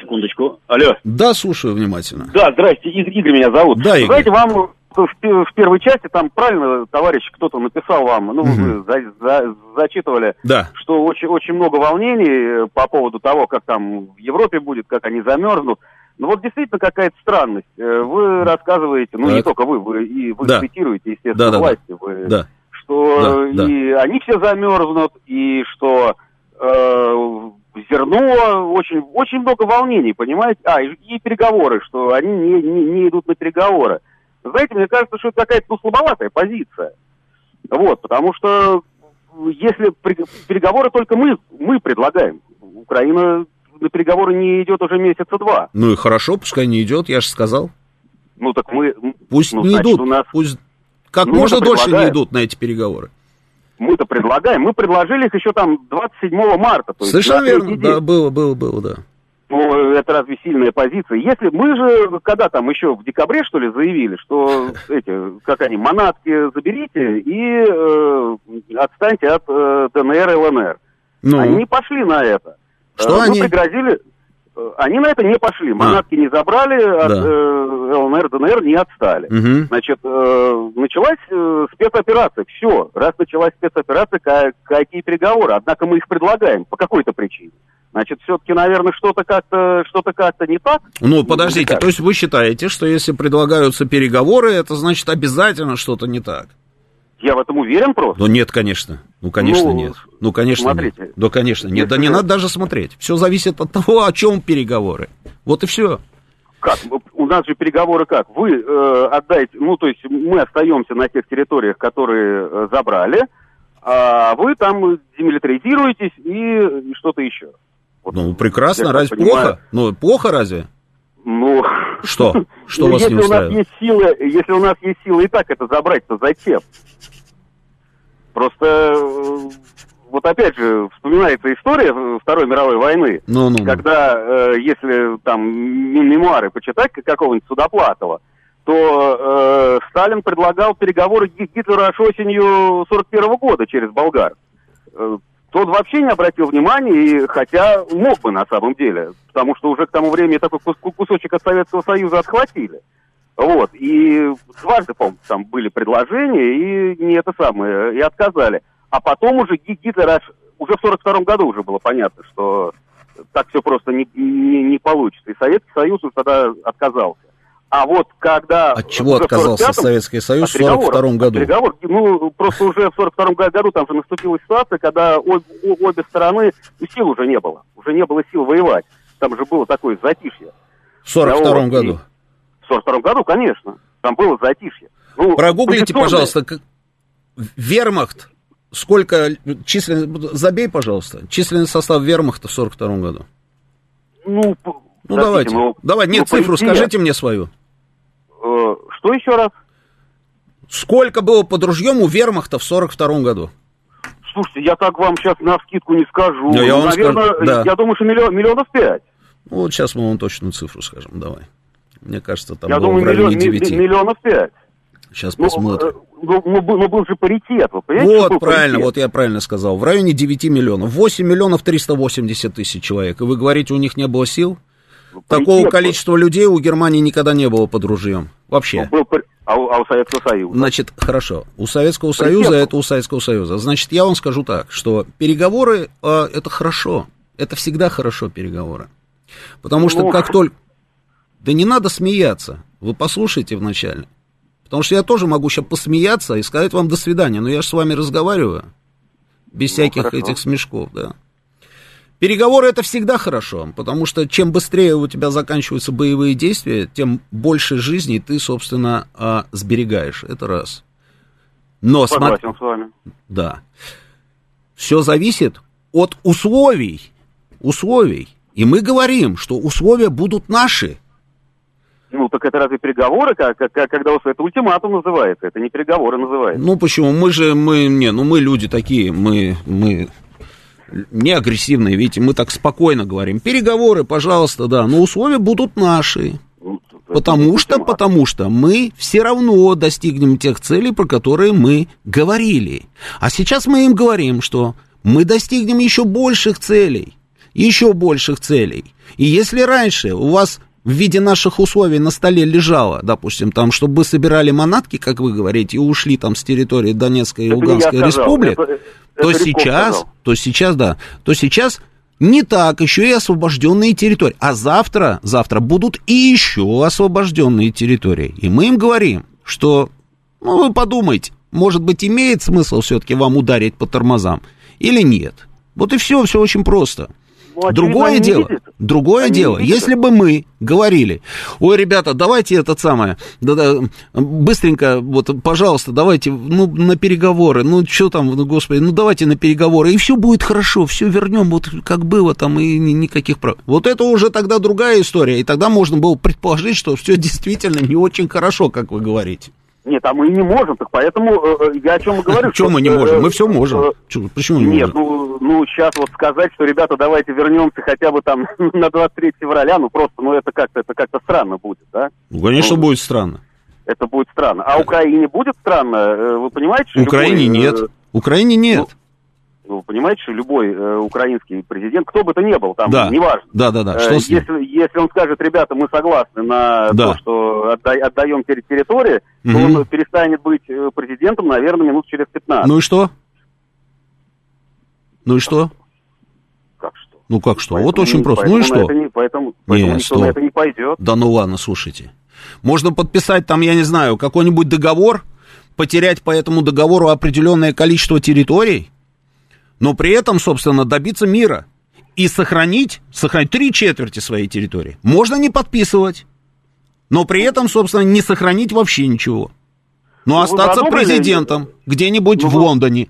секундочку. Алло. Да, слушаю внимательно. Да, здрасте, Игорь меня зовут. Да, Игорь. Знаете, вам в, первой части там правильно товарищ кто-то написал вам, ну, угу. вы за, за, зачитывали, да. что очень, очень много волнений по поводу того, как там в Европе будет, как они замерзнут. Ну вот действительно какая-то странность. Э, вы рассказываете, ну так. не только вы, вы и вы да. цитируете, естественно, да, да, власти. Вы, да. что да, и да. они все замерзнут, и что э, зерно, очень, очень много волнений, понимаете? А, и, и переговоры, что они не, не, не идут на переговоры. Знаете, мне кажется, что это какая-то ну, слабоватая позиция. Вот, потому что если переговоры только мы, мы предлагаем, Украина на переговоры не идет уже месяца два. Ну и хорошо, пускай не идет, я же сказал. Ну так мы... Пусть ну, не значит, идут, у нас... пусть как ну, можно дольше не идут на эти переговоры. Мы-то предлагаем, мы предложили их еще там 27 марта. То Совершенно верно, да, было, было, было, да. Ну, это разве сильная позиция? Если мы же, когда там еще в декабре, что ли, заявили, что [LAUGHS] эти, как они, манатки заберите и э, отстаньте от э, ДНР и ЛНР. Ну. Они не пошли на это. Что э, они? пригрозили... Э, они на это не пошли. А. Манатки а. не забрали, от да. э, ЛНР, ДНР не отстали. Угу. Значит, э, началась э, спецоперация. Все. Раз началась спецоперация, какие переговоры? Однако мы их предлагаем по какой-то причине. Значит, все-таки, наверное, что-то как-то что-то как-то не так. Ну, подождите, то есть вы считаете, что если предлагаются переговоры, это значит обязательно что-то не так? Я в этом уверен просто. Ну нет, конечно. Ну, конечно, ну, нет. Ну, конечно, смотрите. нет. Да, конечно, нет. Да не надо даже смотреть. Все зависит от того, о чем переговоры. Вот и все. Как? У нас же переговоры как? Вы э, отдаете, ну, то есть мы остаемся на тех территориях, которые э, забрали, а вы там демилитаризируетесь и, и что-то еще. Вот. Ну, прекрасно, разве плохо? Ну, плохо разве? Ну... Что? [LAUGHS] Что вас если не устраивает? У нас есть силы, если у нас есть силы и так это забрать, то зачем? Просто э, вот опять же вспоминается история Второй мировой войны, ну, ну, когда э, если там мемуары почитать какого-нибудь Судоплатова, то э, Сталин предлагал переговоры Гитлеру аж осенью 41 года через болгар. Э, тот вообще не обратил внимания, и, хотя мог бы на самом деле, потому что уже к тому времени такой кусочек от Советского Союза отхватили. Вот, и дважды, по там были предложения, и не это самое, и отказали. А потом уже Гитлер аж, уже в 42 году уже было понятно, что так все просто не, не, не получится. И Советский Союз уже тогда отказался. А вот когда... От чего отказался Советский Союз в 1942 году? Переговор, ну, просто уже в 1942 году там же наступила ситуация, когда об, обе стороны, ну, сил уже не было. Уже не было сил воевать. Там же было такое затишье. В 1942 году? В 1942 году, конечно. Там было затишье. Ну, Прогуглите, пожалуйста, как... Вермахт, сколько численность, забей, пожалуйста, численный состав Вермахта в 1942 году. Ну, ну давайте, ну, давай, нет, ну, цифру скажите мне свою. Э, что еще раз? Сколько было под ружьем у вермахта в 42 году? Слушайте, я так вам сейчас на скидку не скажу. Я, я вам Наверное, скажу, да. я думаю, что миллион, миллионов пять. Ну, вот сейчас мы вам точную цифру скажем, давай. Мне кажется, там я было думаю, в районе миллион, 9. миллионов пять. Сейчас ну, посмотрим. Ну, ну, был, ну, был же паритет, вы понимаете? Вот, правильно, паритет? вот я правильно сказал. В районе 9 миллионов. 8 миллионов 380 тысяч человек. И вы говорите, у них не было сил? Такого количества людей у Германии никогда не было под ружьем. Вообще. Ну, был, а, у, а у Советского Союза? Значит, хорошо. У Советского Союза это у Советского Союза. Значит, я вам скажу так, что переговоры э, это хорошо. Это всегда хорошо переговоры. Потому что ну... как только... Да не надо смеяться. Вы послушайте вначале. Потому что я тоже могу сейчас посмеяться и сказать вам до свидания. Но я же с вами разговариваю. Без ну, всяких хорошо. этих смешков, да. Переговоры это всегда хорошо, потому что чем быстрее у тебя заканчиваются боевые действия, тем больше жизней ты, собственно, а, сберегаешь. Это раз. Но Согласен с вами. Да. Все зависит от условий, условий. И мы говорим, что условия будут наши. Ну, так это разве переговоры, как, как, когда у вас это ультиматум называется? Это не переговоры называется. Ну, почему? Мы же, мы, не, ну, мы люди такие, мы, мы не агрессивные, видите, мы так спокойно говорим. Переговоры, пожалуйста, да, но условия будут наши. Ну, потому что, потому что мы все равно достигнем тех целей, про которые мы говорили. А сейчас мы им говорим, что мы достигнем еще больших целей, еще больших целей. И если раньше у вас в виде наших условий на столе лежало, допустим, там, чтобы вы собирали манатки, как вы говорите, и ушли там с территории Донецкой и Луганской республик, это, то это сейчас, сказал. то сейчас, да, то сейчас не так, еще и освобожденные территории. А завтра, завтра будут и еще освобожденные территории. И мы им говорим, что, ну, вы подумайте, может быть, имеет смысл все-таки вам ударить по тормозам или нет. Вот и все, все очень просто. Ну, другое дело, другое они дело, если бы мы говорили, ой, ребята, давайте этот самое, да, да, быстренько, вот, пожалуйста, давайте, ну, на переговоры, ну, что там, ну, господи, ну, давайте на переговоры, и все будет хорошо, все вернем, вот, как было там, и никаких прав. Вот это уже тогда другая история, и тогда можно было предположить, что все действительно не очень хорошо, как вы говорите. Нет, а мы не можем, так поэтому э, э я о чем и говорю. Чем мы не можем? Мы все можем. Э, Почему не Нет, ну, ну сейчас вот сказать, что, ребята, давайте вернемся хотя бы там [LAUGHS] на 23 февраля, ну просто, ну это как-то это как-то странно будет, да? Ну, конечно, ну, будет странно. Это будет странно. А Украине будет странно? Э, вы понимаете? Украине любой, нет. Украине нет. Ну, вы понимаете, что любой э, украинский президент, кто бы то ни был, там, да. неважно. Да, да, да. Что э, если, если он скажет, ребята, мы согласны на да. то, что отда отдаем территории, угу. то он перестанет быть э, президентом, наверное, минут через 15. Ну и что? Ну и что? Как что? Ну как что? Поэтому вот очень не, просто. Ну и что? Не, поэтому поэтому Нет, никто на это не пойдет. Да ну ладно, слушайте. Можно подписать там, я не знаю, какой-нибудь договор, потерять по этому договору определенное количество территорий, но при этом, собственно, добиться мира и сохранить, сохранить три четверти своей территории. Можно не подписывать, но при этом, собственно, не сохранить вообще ничего. Но ну, остаться президентом где-нибудь ну, в Лондоне.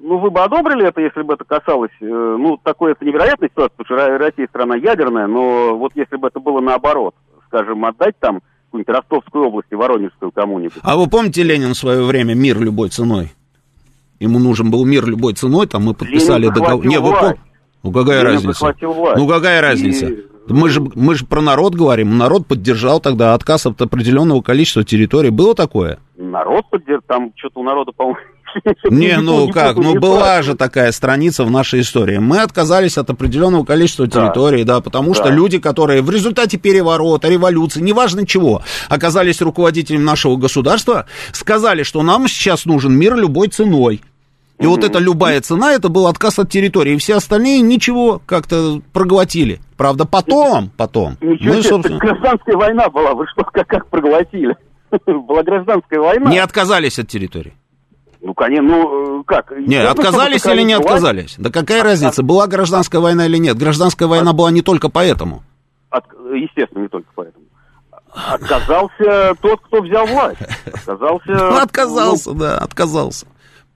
Ну, вы бы одобрили это, если бы это касалось, э, ну, такой это невероятная ситуация, потому что Россия страна ядерная, но вот если бы это было наоборот, скажем, отдать там какую-нибудь Ростовскую область и Воронежскую кому-нибудь. А вы помните Ленин в свое время «Мир любой ценой»? Ему нужен был мир любой ценой, там мы подписали договор. Не, вы пом... Ну какая Ленин разница? Ну какая разница? И... Мы же, мы же про народ говорим. Народ поддержал тогда отказ от определенного количества территорий. Было такое? Народ поддержал. Там что-то у народа, по-моему, не, ну как, ну была же такая страница в нашей истории. Мы отказались от определенного количества территорий, да, потому что люди, которые в результате переворота, революции, неважно чего, оказались руководителем нашего государства, сказали, что нам сейчас нужен мир любой ценой. И вот эта любая цена, это был отказ от территории. И все остальные ничего как-то проглотили. Правда, потом, потом. Ничего мы, собственно... гражданская война была, вы что, как, как проглотили? [LAUGHS] Была гражданская война. Не отказались от территории. Ну, конечно, ну, как? Не, отказались или не отказались? Да какая разница, была гражданская война или нет? Гражданская война была не только поэтому. От, естественно, не только поэтому. Отказался тот, кто взял власть. Отказался... [LAUGHS] Ну, отказался, ну... да, отказался.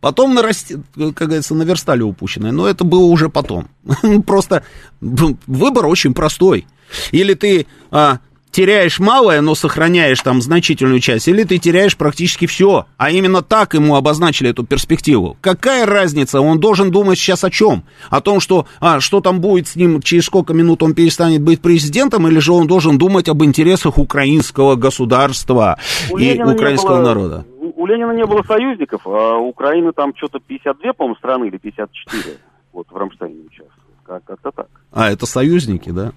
Потом нарасти, как говорится, наверстали упущенное, но это было уже потом. [LAUGHS] Просто выбор очень простой. Или ты а, теряешь малое, но сохраняешь там значительную часть, или ты теряешь практически все. А именно так ему обозначили эту перспективу. Какая разница? Он должен думать сейчас о чем? О том, что, а, что там будет с ним, через сколько минут он перестанет быть президентом, или же он должен думать об интересах украинского государства у и Ленина украинского было, народа? У Ленина не было союзников, а Украины там что-то 52, по-моему, страны или 54 вот в Рамштайне участвуют. Как- как-то так. А, это союзники, да?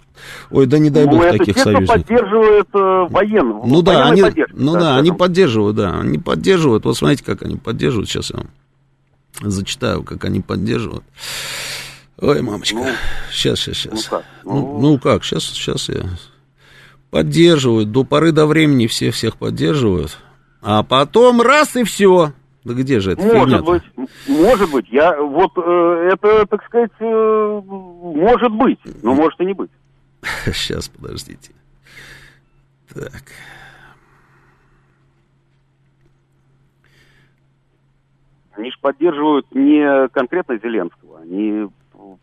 Ой, да не дай бог ну, таких те, союзников. Кто поддерживает э, военных. Ну да, они, ну да, да они поддерживают, да, они поддерживают. Вот смотрите, как они поддерживают. Сейчас я вам зачитаю, как они поддерживают. Ой, мамочка, ну, сейчас, сейчас, сейчас. Ну как? Ну, ну, ну как, сейчас, сейчас я поддерживают. До поры до времени все всех поддерживают. А потом раз и все. Да где же это? Может быть, может быть. Я вот э, это, так сказать, э, может быть, но может и не быть. [LAUGHS] Сейчас, подождите. Так. Они же поддерживают не конкретно Зеленского, они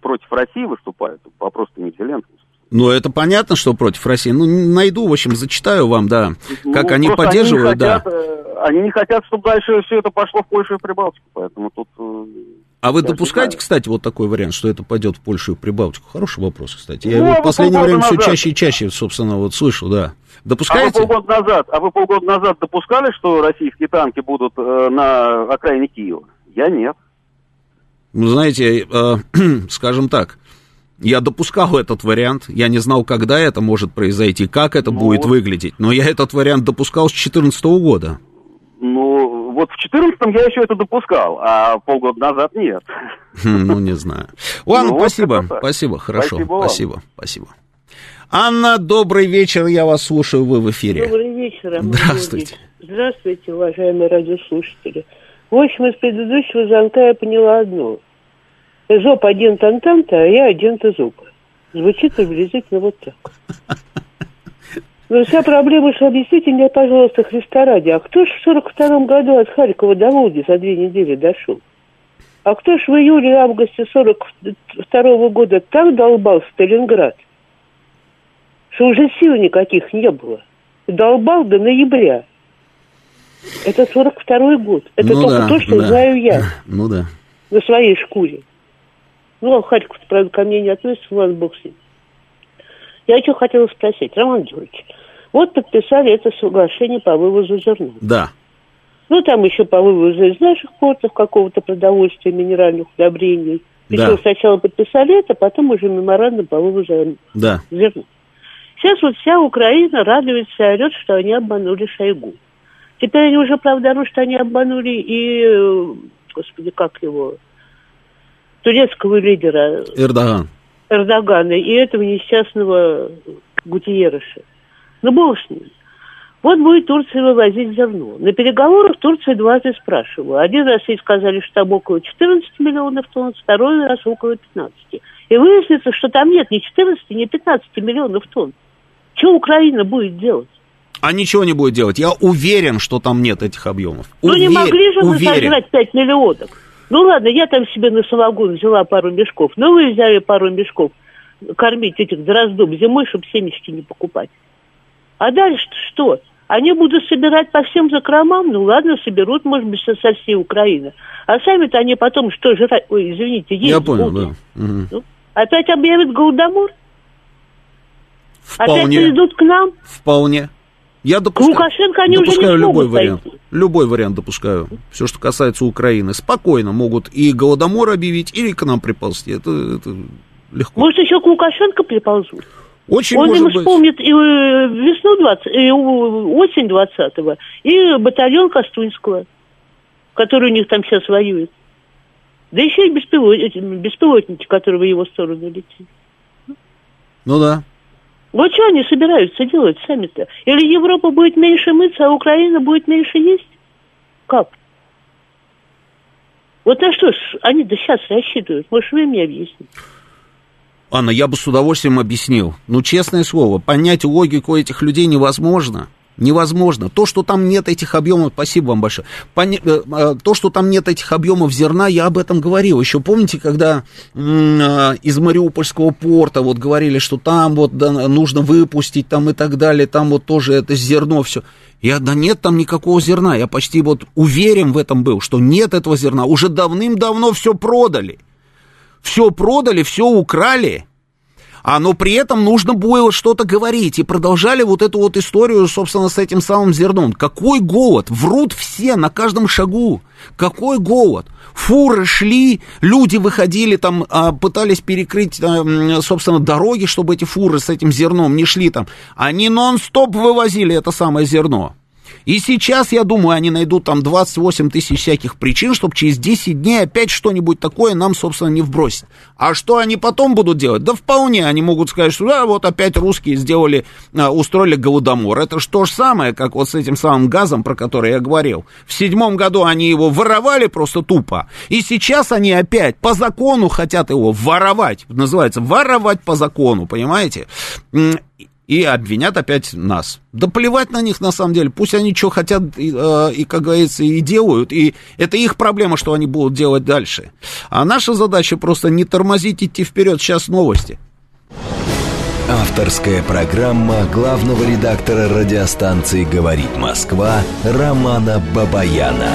против России выступают. Вопрос-то не в Зеленском. Ну, это понятно, что против России. Ну, найду, в общем, зачитаю вам, да, ну, как они поддерживают, они хотят, да. Они не хотят, чтобы дальше все это пошло в Польшу и Прибалтику, поэтому тут... Э, а вы допускаете, кстати, вот такой вариант, что это пойдет в Польшу и Прибалтику? Хороший вопрос, кстати. Я ну, его а в последнее время назад. все чаще и чаще, собственно, вот слышу, да. Допускаете? А вы полгода назад, а вы полгода назад допускали, что российские танки будут э, на окраине Киева? Я нет. Ну, знаете, э, [CLEARS THROAT] скажем так, я допускал этот вариант, я не знал, когда это может произойти, как это ну, будет выглядеть, но я этот вариант допускал с 2014 года. Ну, вот в 2014 я еще это допускал, а полгода назад нет. Хм, ну, не знаю. Ладно, ну, спасибо, спасибо, хорошо, спасибо, спасибо, спасибо. Анна, добрый вечер, я вас слушаю, вы в эфире. Добрый вечер, Здравствуйте. Здравствуйте, уважаемые радиослушатели. В общем, из предыдущего звонка я поняла одно – ЗОП агент Антанта, а я агент ЗОПа. Звучит приблизительно вот так. [LAUGHS] Но вся проблема, что объясните мне, пожалуйста, Христа ради, а кто ж в сорок втором году от Харькова до Волги за две недели дошел? А кто ж в июле-августе сорок второго года так долбал Сталинград, что уже сил никаких не было? Долбал до ноября. Это сорок второй год. Это ну только да, то, что да. знаю я. [LAUGHS] Ну да. На своей шкуре. Ну, а Харьков, правда, ко мне не относится, ладно, бог с ним. Я что хотела спросить, Роман Георгиевич, вот подписали это соглашение по вывозу зерна. Да. Ну, там еще по вывозу из наших портов какого-то продовольствия, минеральных удобрений. Причем да. сначала подписали это, потом уже меморандум по вывозу да. зерна. Сейчас вот вся Украина радуется и орет, что они обманули Шойгу. Теперь они уже, правда, орут, что они обманули и, э, господи, как его, турецкого лидера Эрдоган. Эрдогана и этого несчастного Гутиереша. Ну, бог с ним. Вот будет Турция вывозить зерно. На переговорах Турция дважды спрашивала. Один раз ей сказали, что там около 14 миллионов тонн, второй раз около 15. И выяснится, что там нет ни 14, ни 15 миллионов тонн. Что Украина будет делать? А ничего не будет делать. Я уверен, что там нет этих объемов. Ну, не могли же мы сожрать 5 миллионов. Ну ладно, я там себе на самогон взяла пару мешков. Ну вы взяли пару мешков кормить этих дроздов зимой, чтобы семечки не покупать. А дальше что? Они будут собирать по всем закромам? Ну ладно, соберут, может быть, со, со всей Украины. А сами-то они потом что жрать? Ой, извините, есть Я понял, будут. да. Угу. Ну, опять объявят голодомор? Вполне. Опять придут к нам? Вполне. Я допускаю, Лукашенко они допускаю уже не любой вариант. Пойти. Любой вариант допускаю. Все, что касается Украины. Спокойно могут и голодомор объявить, или к нам приползти. Это, это легко. Может, еще к Лукашенко приползут? Очень Он может им вспомнит и э, весну 20, и осень 20-го, и батальон Костунского, который у них там сейчас воюет. Да еще и беспилотники, беспилотники которые в его сторону летят. Ну да. Вот что они собираются делать сами-то? Или Европа будет меньше мыться, а Украина будет меньше есть? Как? Вот на что ж они до сейчас рассчитывают? Может, вы мне объясните? Анна, я бы с удовольствием объяснил. Ну, честное слово, понять логику этих людей невозможно невозможно. То, что там нет этих объемов, спасибо вам большое. Поня... Э, э, то, что там нет этих объемов зерна, я об этом говорил. Еще помните, когда э, из Мариупольского порта вот говорили, что там вот нужно выпустить там и так далее, там вот тоже это зерно все. Я, да нет там никакого зерна. Я почти вот уверен в этом был, что нет этого зерна. Уже давным-давно все продали. Все продали, все украли а, но при этом нужно было что-то говорить. И продолжали вот эту вот историю, собственно, с этим самым зерном. Какой голод? Врут все на каждом шагу. Какой голод? Фуры шли, люди выходили там, а, пытались перекрыть, а, собственно, дороги, чтобы эти фуры с этим зерном не шли там. Они нон-стоп вывозили это самое зерно. И сейчас, я думаю, они найдут там 28 тысяч всяких причин, чтобы через 10 дней опять что-нибудь такое нам, собственно, не вбросить. А что они потом будут делать? Да вполне, они могут сказать, что да, вот опять русские сделали, а, устроили голодомор. Это же то же самое, как вот с этим самым газом, про который я говорил. В седьмом году они его воровали просто тупо. И сейчас они опять по закону хотят его воровать. Называется воровать по закону, понимаете? И обвинят опять нас. Да плевать на них, на самом деле. Пусть они что хотят, и, э, и, как говорится, и делают. И это их проблема, что они будут делать дальше. А наша задача просто не тормозить, идти вперед. Сейчас новости. Авторская программа главного редактора радиостанции «Говорит Москва» Романа Бабаяна.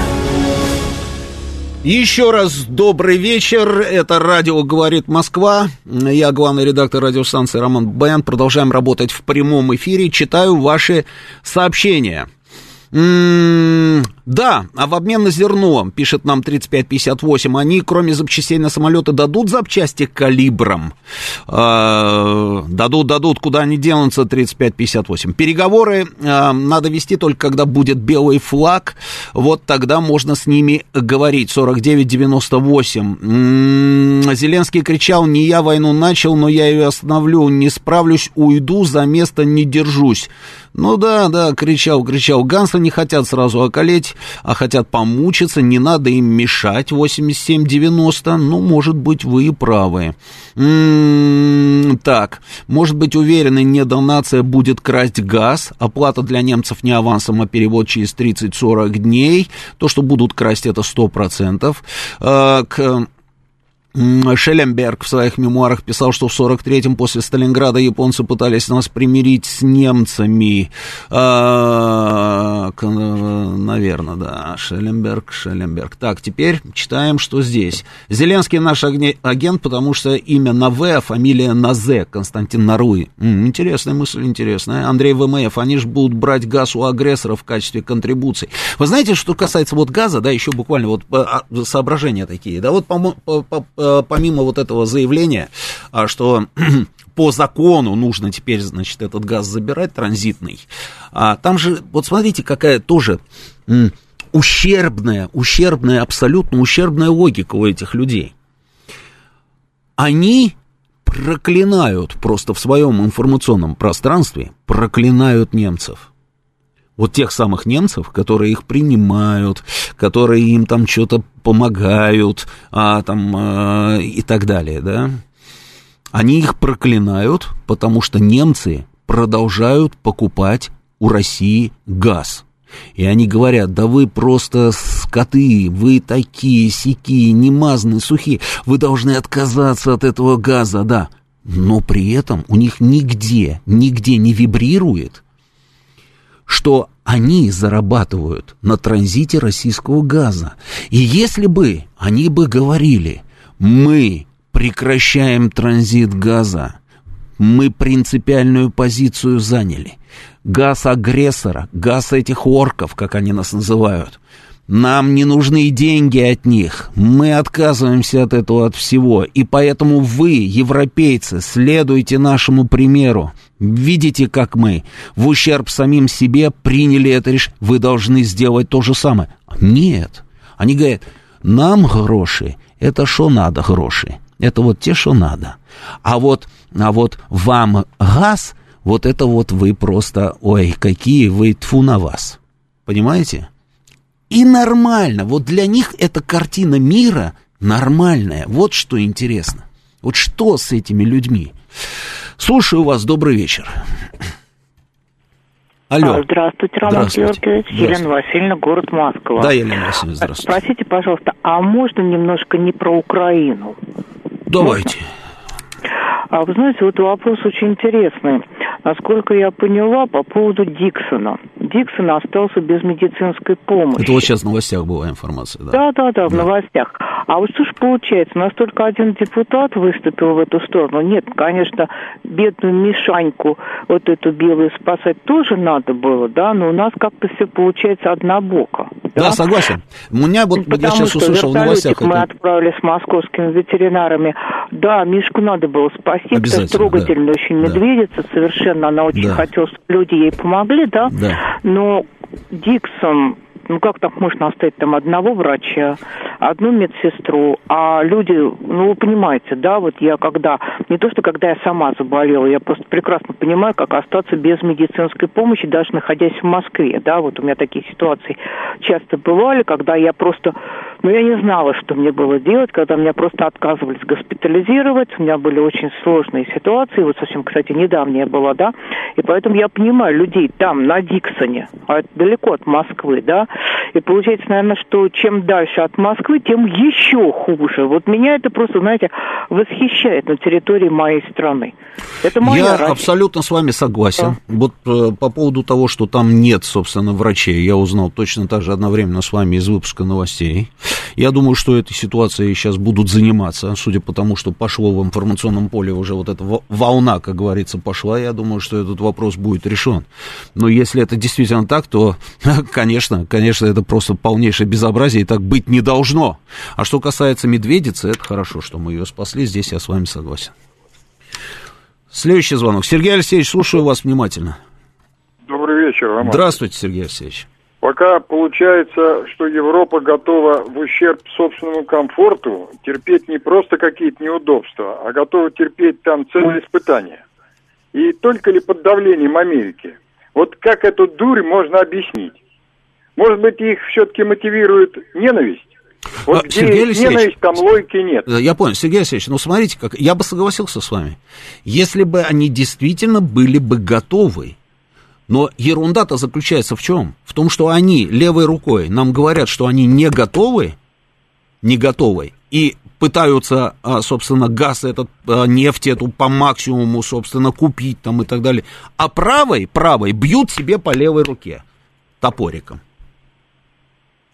Еще раз добрый вечер. Это радио «Говорит Москва». Я главный редактор радиостанции Роман Бен. Продолжаем работать в прямом эфире. Читаю ваши сообщения. Да, а в обмен на зерно, пишет нам 3558, они, кроме запчастей на самолеты, дадут запчасти калибром? Э, дадут, дадут, куда они денутся, 3558. Переговоры э, надо вести только когда будет белый флаг, вот тогда можно с ними говорить. 4998. М-м, Зеленский кричал, не я войну начал, но я ее остановлю, не справлюсь, уйду, за место не держусь. Ну да, да, кричал, кричал. Ганса не хотят сразу околеть, а хотят помучиться, не надо им мешать 87-90. Ну, может быть, вы и правы. М-м-м, так, может быть, уверены, не донация будет красть газ, оплата для немцев не авансом, а перевод через 30-40 дней. То, что будут красть, это 100%. Э, к Шелленберг в своих мемуарах писал, что в 43-м после Сталинграда японцы пытались нас примирить с немцами. А, наверное, да. Шелленберг, Шелленберг. Так, теперь читаем, что здесь. Зеленский наш агент, потому что имя на В, а фамилия на З, Константин Наруй. М, интересная мысль, интересная. Андрей ВМФ, они же будут брать газ у агрессоров в качестве контрибуций. Вы знаете, что касается вот газа, да, еще буквально вот а, соображения такие, да, вот по, Э, помимо вот этого заявления, а, что [CLEARS THROAT] по закону нужно теперь, значит, этот газ забирать транзитный, а там же, вот смотрите, какая тоже ущербная, ущербная, абсолютно ущербная логика у этих людей. Они проклинают просто в своем информационном пространстве, проклинают немцев вот тех самых немцев, которые их принимают, которые им там что-то помогают, а, там, а, и так далее, да, они их проклинают, потому что немцы продолжают покупать у России газ. И они говорят, да вы просто скоты, вы такие, сякие, немазные, сухие, вы должны отказаться от этого газа, да. Но при этом у них нигде, нигде не вибрирует – что они зарабатывают на транзите российского газа. И если бы они бы говорили, мы прекращаем транзит газа, мы принципиальную позицию заняли, газ агрессора, газ этих орков, как они нас называют, нам не нужны деньги от них. Мы отказываемся от этого, от всего. И поэтому вы, европейцы, следуйте нашему примеру. Видите, как мы в ущерб самим себе приняли это решение. Вы должны сделать то же самое. Нет. Они говорят, нам гроши, это что надо гроши. Это вот те, что надо. А вот, а вот вам газ, вот это вот вы просто, ой, какие вы, тфу на вас. Понимаете? И нормально. Вот для них эта картина мира нормальная. Вот что интересно. Вот что с этими людьми? Слушаю вас, добрый вечер. Алло. А, здравствуйте, Роман здравствуйте. Георгиевич. Здравствуйте. Елена Васильевна, город Москва. Да, Елена Васильевна, здравствуйте. Спросите, пожалуйста, а можно немножко не про Украину? Давайте. Можно? А вы знаете, вот вопрос очень интересный. Насколько я поняла, по поводу Диксона. Диксон остался без медицинской помощи. Это вот сейчас в новостях была информация, да? Да, да, да, в да. новостях. А вот что ж получается, настолько один депутат выступил в эту сторону. Нет, конечно, бедную Мишаньку, вот эту белую спасать тоже надо было, да, но у нас как-то все получается однобоко. Да, да согласен. У меня вот, Потому я сейчас услышал в новостях... мы это... отправили с московскими ветеринарами. Да, Мишку надо было спасти, это трогательно да. очень медведица, совершенно, она очень да. хотела, чтобы люди ей помогли, да, да. но Диксон ну как так можно оставить там одного врача, одну медсестру, а люди, ну, вы понимаете, да, вот я когда, не то, что когда я сама заболела, я просто прекрасно понимаю, как остаться без медицинской помощи, даже находясь в Москве, да, вот у меня такие ситуации часто бывали, когда я просто, ну, я не знала, что мне было делать, когда меня просто отказывались госпитализировать, у меня были очень сложные ситуации, вот совсем, кстати, недавняя была, да, и поэтому я понимаю людей там, на Диксоне, а это далеко от Москвы, да, и получается, наверное, что чем дальше от Москвы, тем еще хуже. Вот меня это просто, знаете, восхищает на территории моей страны. Это моя Я Россия. абсолютно с вами согласен. Да. Вот э, по поводу того, что там нет, собственно, врачей, я узнал точно так же одновременно с вами из выпуска новостей. Я думаю, что этой ситуацией сейчас будут заниматься, судя по тому, что пошло в информационном поле уже вот эта волна, как говорится, пошла, я думаю, что этот вопрос будет решен. Но если это действительно так, то, [LAUGHS] конечно, конечно, это просто полнейшее безобразие, и так быть не должно. А что касается медведицы, это хорошо, что мы ее спасли, здесь я с вами согласен. Следующий звонок. Сергей Алексеевич, слушаю вас внимательно. Добрый вечер, Роман. Здравствуйте, Сергей Алексеевич. Пока получается, что Европа готова в ущерб собственному комфорту терпеть не просто какие-то неудобства, а готова терпеть там целые испытания. И только ли под давлением Америки? Вот как эту дурь можно объяснить? Может быть, их все-таки мотивирует ненависть? Вот а, где Сергей Алексеевич, ненависть, там логики нет. Я понял, Сергей Алексеевич, ну смотрите, как я бы согласился с вами, если бы они действительно были бы готовы. Но ерунда-то заключается в чем? В том, что они левой рукой нам говорят, что они не готовы, не готовы, и пытаются, а, собственно, газ этот, а, нефть эту по максимуму, собственно, купить там и так далее. А правой, правой бьют себе по левой руке топориком.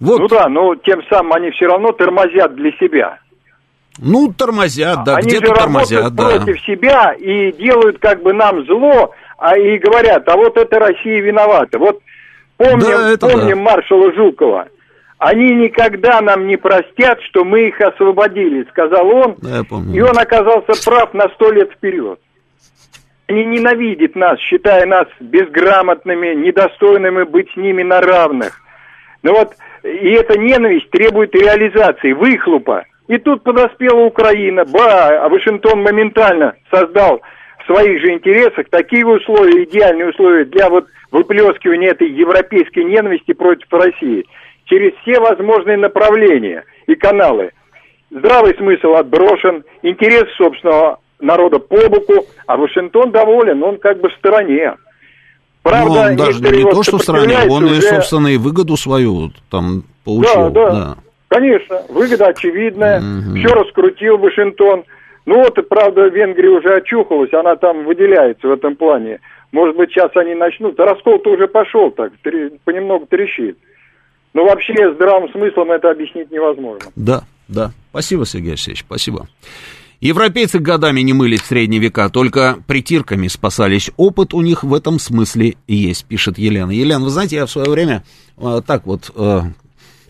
Вот. Ну да, но тем самым они все равно тормозят для себя. Ну, тормозят, да, они где-то тормозят, да. против себя и делают как бы нам зло, а и говорят, а вот это Россия виновата. Вот помним, да, помним да. маршала Жукова. Они никогда нам не простят, что мы их освободили, сказал он. Да, я помню. И он оказался прав на сто лет вперед. Они ненавидят нас, считая нас безграмотными, недостойными быть с ними на равных. Ну вот и эта ненависть требует реализации, выхлопа. И тут подоспела Украина, ба, а Вашингтон моментально создал в своих же интересах такие условия, идеальные условия для вот выплескивания этой европейской ненависти против России через все возможные направления и каналы. Здравый смысл отброшен, интерес собственного народа по боку, а Вашингтон доволен, он как бы в стороне. Правда, ну, он даже не то, что в стране, он уже... и, собственно, и выгоду свою там получил. Да, да, да. конечно, выгода очевидная, угу. все раскрутил Вашингтон. Ну вот, правда, Венгрия уже очухалась, она там выделяется в этом плане. Может быть, сейчас они начнут. Раскол-то уже пошел так, понемногу трещит. Но вообще здравым смыслом это объяснить невозможно. Да, да. Спасибо, Сергей Алексеевич, спасибо. Европейцы годами не мылись в средние века, только притирками спасались. Опыт у них в этом смысле есть, пишет Елена. Елена, вы знаете, я в свое время э, так вот, э,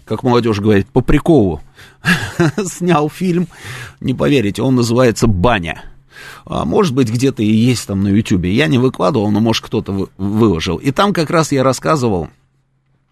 как молодежь говорит, по приколу [LAUGHS] снял фильм, не поверите, он называется «Баня». А может быть, где-то и есть там на Ютубе. Я не выкладывал, но, может, кто-то выложил. И там как раз я рассказывал,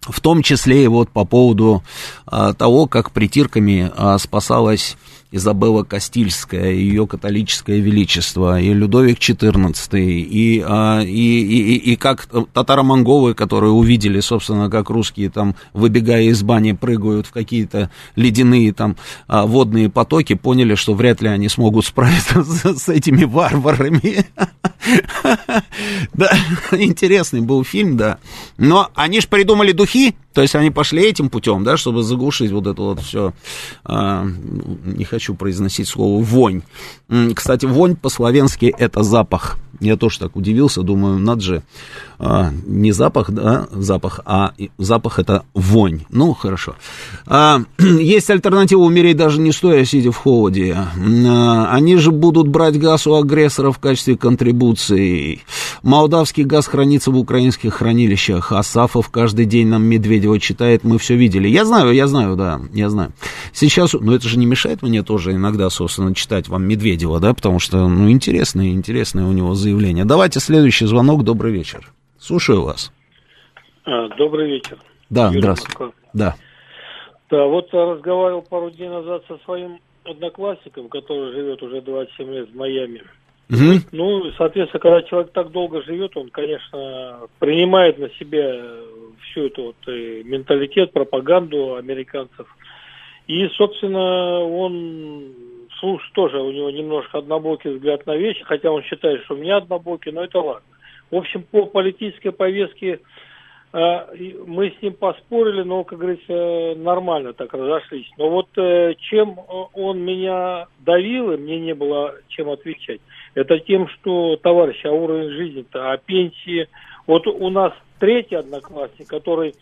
в том числе и вот по поводу а, того, как притирками а, спасалась Изабелла Кастильская, ее католическое величество, и Людовик XIV, и, а, и, и, и, и как татаро-монголы, которые увидели, собственно, как русские там, выбегая из бани, прыгают в какие-то ледяные там а, водные потоки, поняли, что вряд ли они смогут справиться [LAUGHS] с, с этими варварами. [LAUGHS] Да, [LAUGHS] интересный был фильм, да. Но они же придумали духи, то есть они пошли этим путем, да, чтобы заглушить вот это вот все, а, не хочу произносить слово вонь. Кстати, вонь по-словенски это запах. Я тоже так удивился, думаю, надо же, а, не запах, да, запах, а запах это вонь. Ну, хорошо. А, [CLEARS THROAT] есть альтернатива умереть даже не стоя, сидя в холоде. А, они же будут брать газ у агрессора в качестве контрибуции. Молдавский газ хранится в украинских хранилищах. Асафов каждый день нам Медведева читает, мы все видели. Я знаю, я знаю, да, я знаю. Сейчас, ну это же не мешает мне тоже иногда, собственно, читать вам Медведева, да, потому что, ну, интересное, интересное у него заявление. Давайте следующий звонок. Добрый вечер. Слушаю вас. А, добрый вечер. Да, Юрий здравствуйте. Москва. Да. Да, вот разговаривал пару дней назад со своим одноклассником, который живет уже 27 лет в Майами. Угу. Ну, соответственно, когда человек так долго живет, он, конечно, принимает на себя всю эту вот и менталитет, пропаганду американцев. И, собственно, он слушает тоже, у него немножко однобокий взгляд на вещи, хотя он считает, что у меня однобокий, но это ладно. В общем, по политической повестке а, мы с ним поспорили, но, как говорится, нормально так разошлись. Но вот э, чем он меня давил, и мне не было чем отвечать, это тем, что, товарищ, а уровень жизни-то, а пенсии... Вот у нас третий одноклассник, который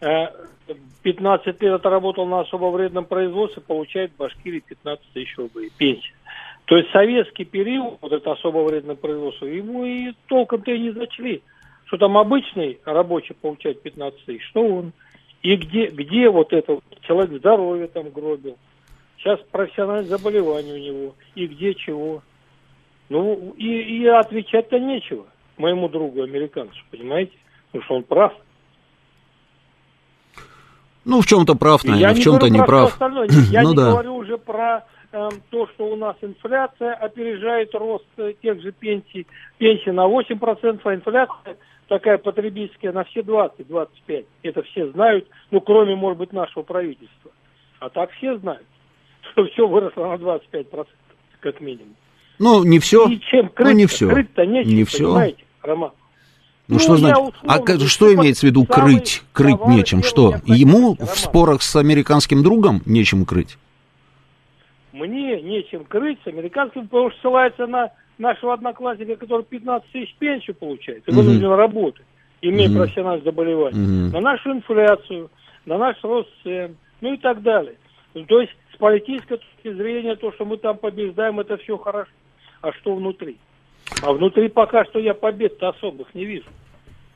15 э, лет отработал на особо вредном производстве, получает в Башкирии 15 тысяч рублей пенсия. То есть советский период, вот это особо вредное производство, ему и толком-то и не зачли что там обычный рабочий получает 15 тысяч, что он? И где, где вот это человек здоровье там гробил? Сейчас профессиональное заболевание у него. И где чего? Ну, и, и отвечать-то нечего моему другу американцу, понимаете? Потому что он прав. Ну, в чем-то прав, наверное, в чем-то не прав. Я [CLEARS THROAT] ну, не да. говорю уже про э, то, что у нас инфляция опережает рост э, тех же пенсий. Пенсии на 8%, а инфляция такая потребительская на все 20-25. Это все знают, ну, кроме, может быть, нашего правительства. А так все знают, [LAUGHS] что все выросло на 25%, как минимум. Ну, не все. И чем крыть ну, не все. Крыть-то нечем, не все. понимаете, Роман? Ну, ну что значит? А что имеется в виду крыть? Крыть нечем. Что? Ему в спорах с американским другом нечем крыть? Мне нечем крыть с американским, потому что ссылается на нашего одноклассника, который 15 тысяч пенсию получает, и вынужден mm-hmm. работать, имея mm-hmm. профессиональное заболевание, mm-hmm. на нашу инфляцию, на наш рост цен, ну и так далее. То есть с политической точки зрения то, что мы там побеждаем, это все хорошо. А что внутри? А внутри пока что я побед-то особых не вижу,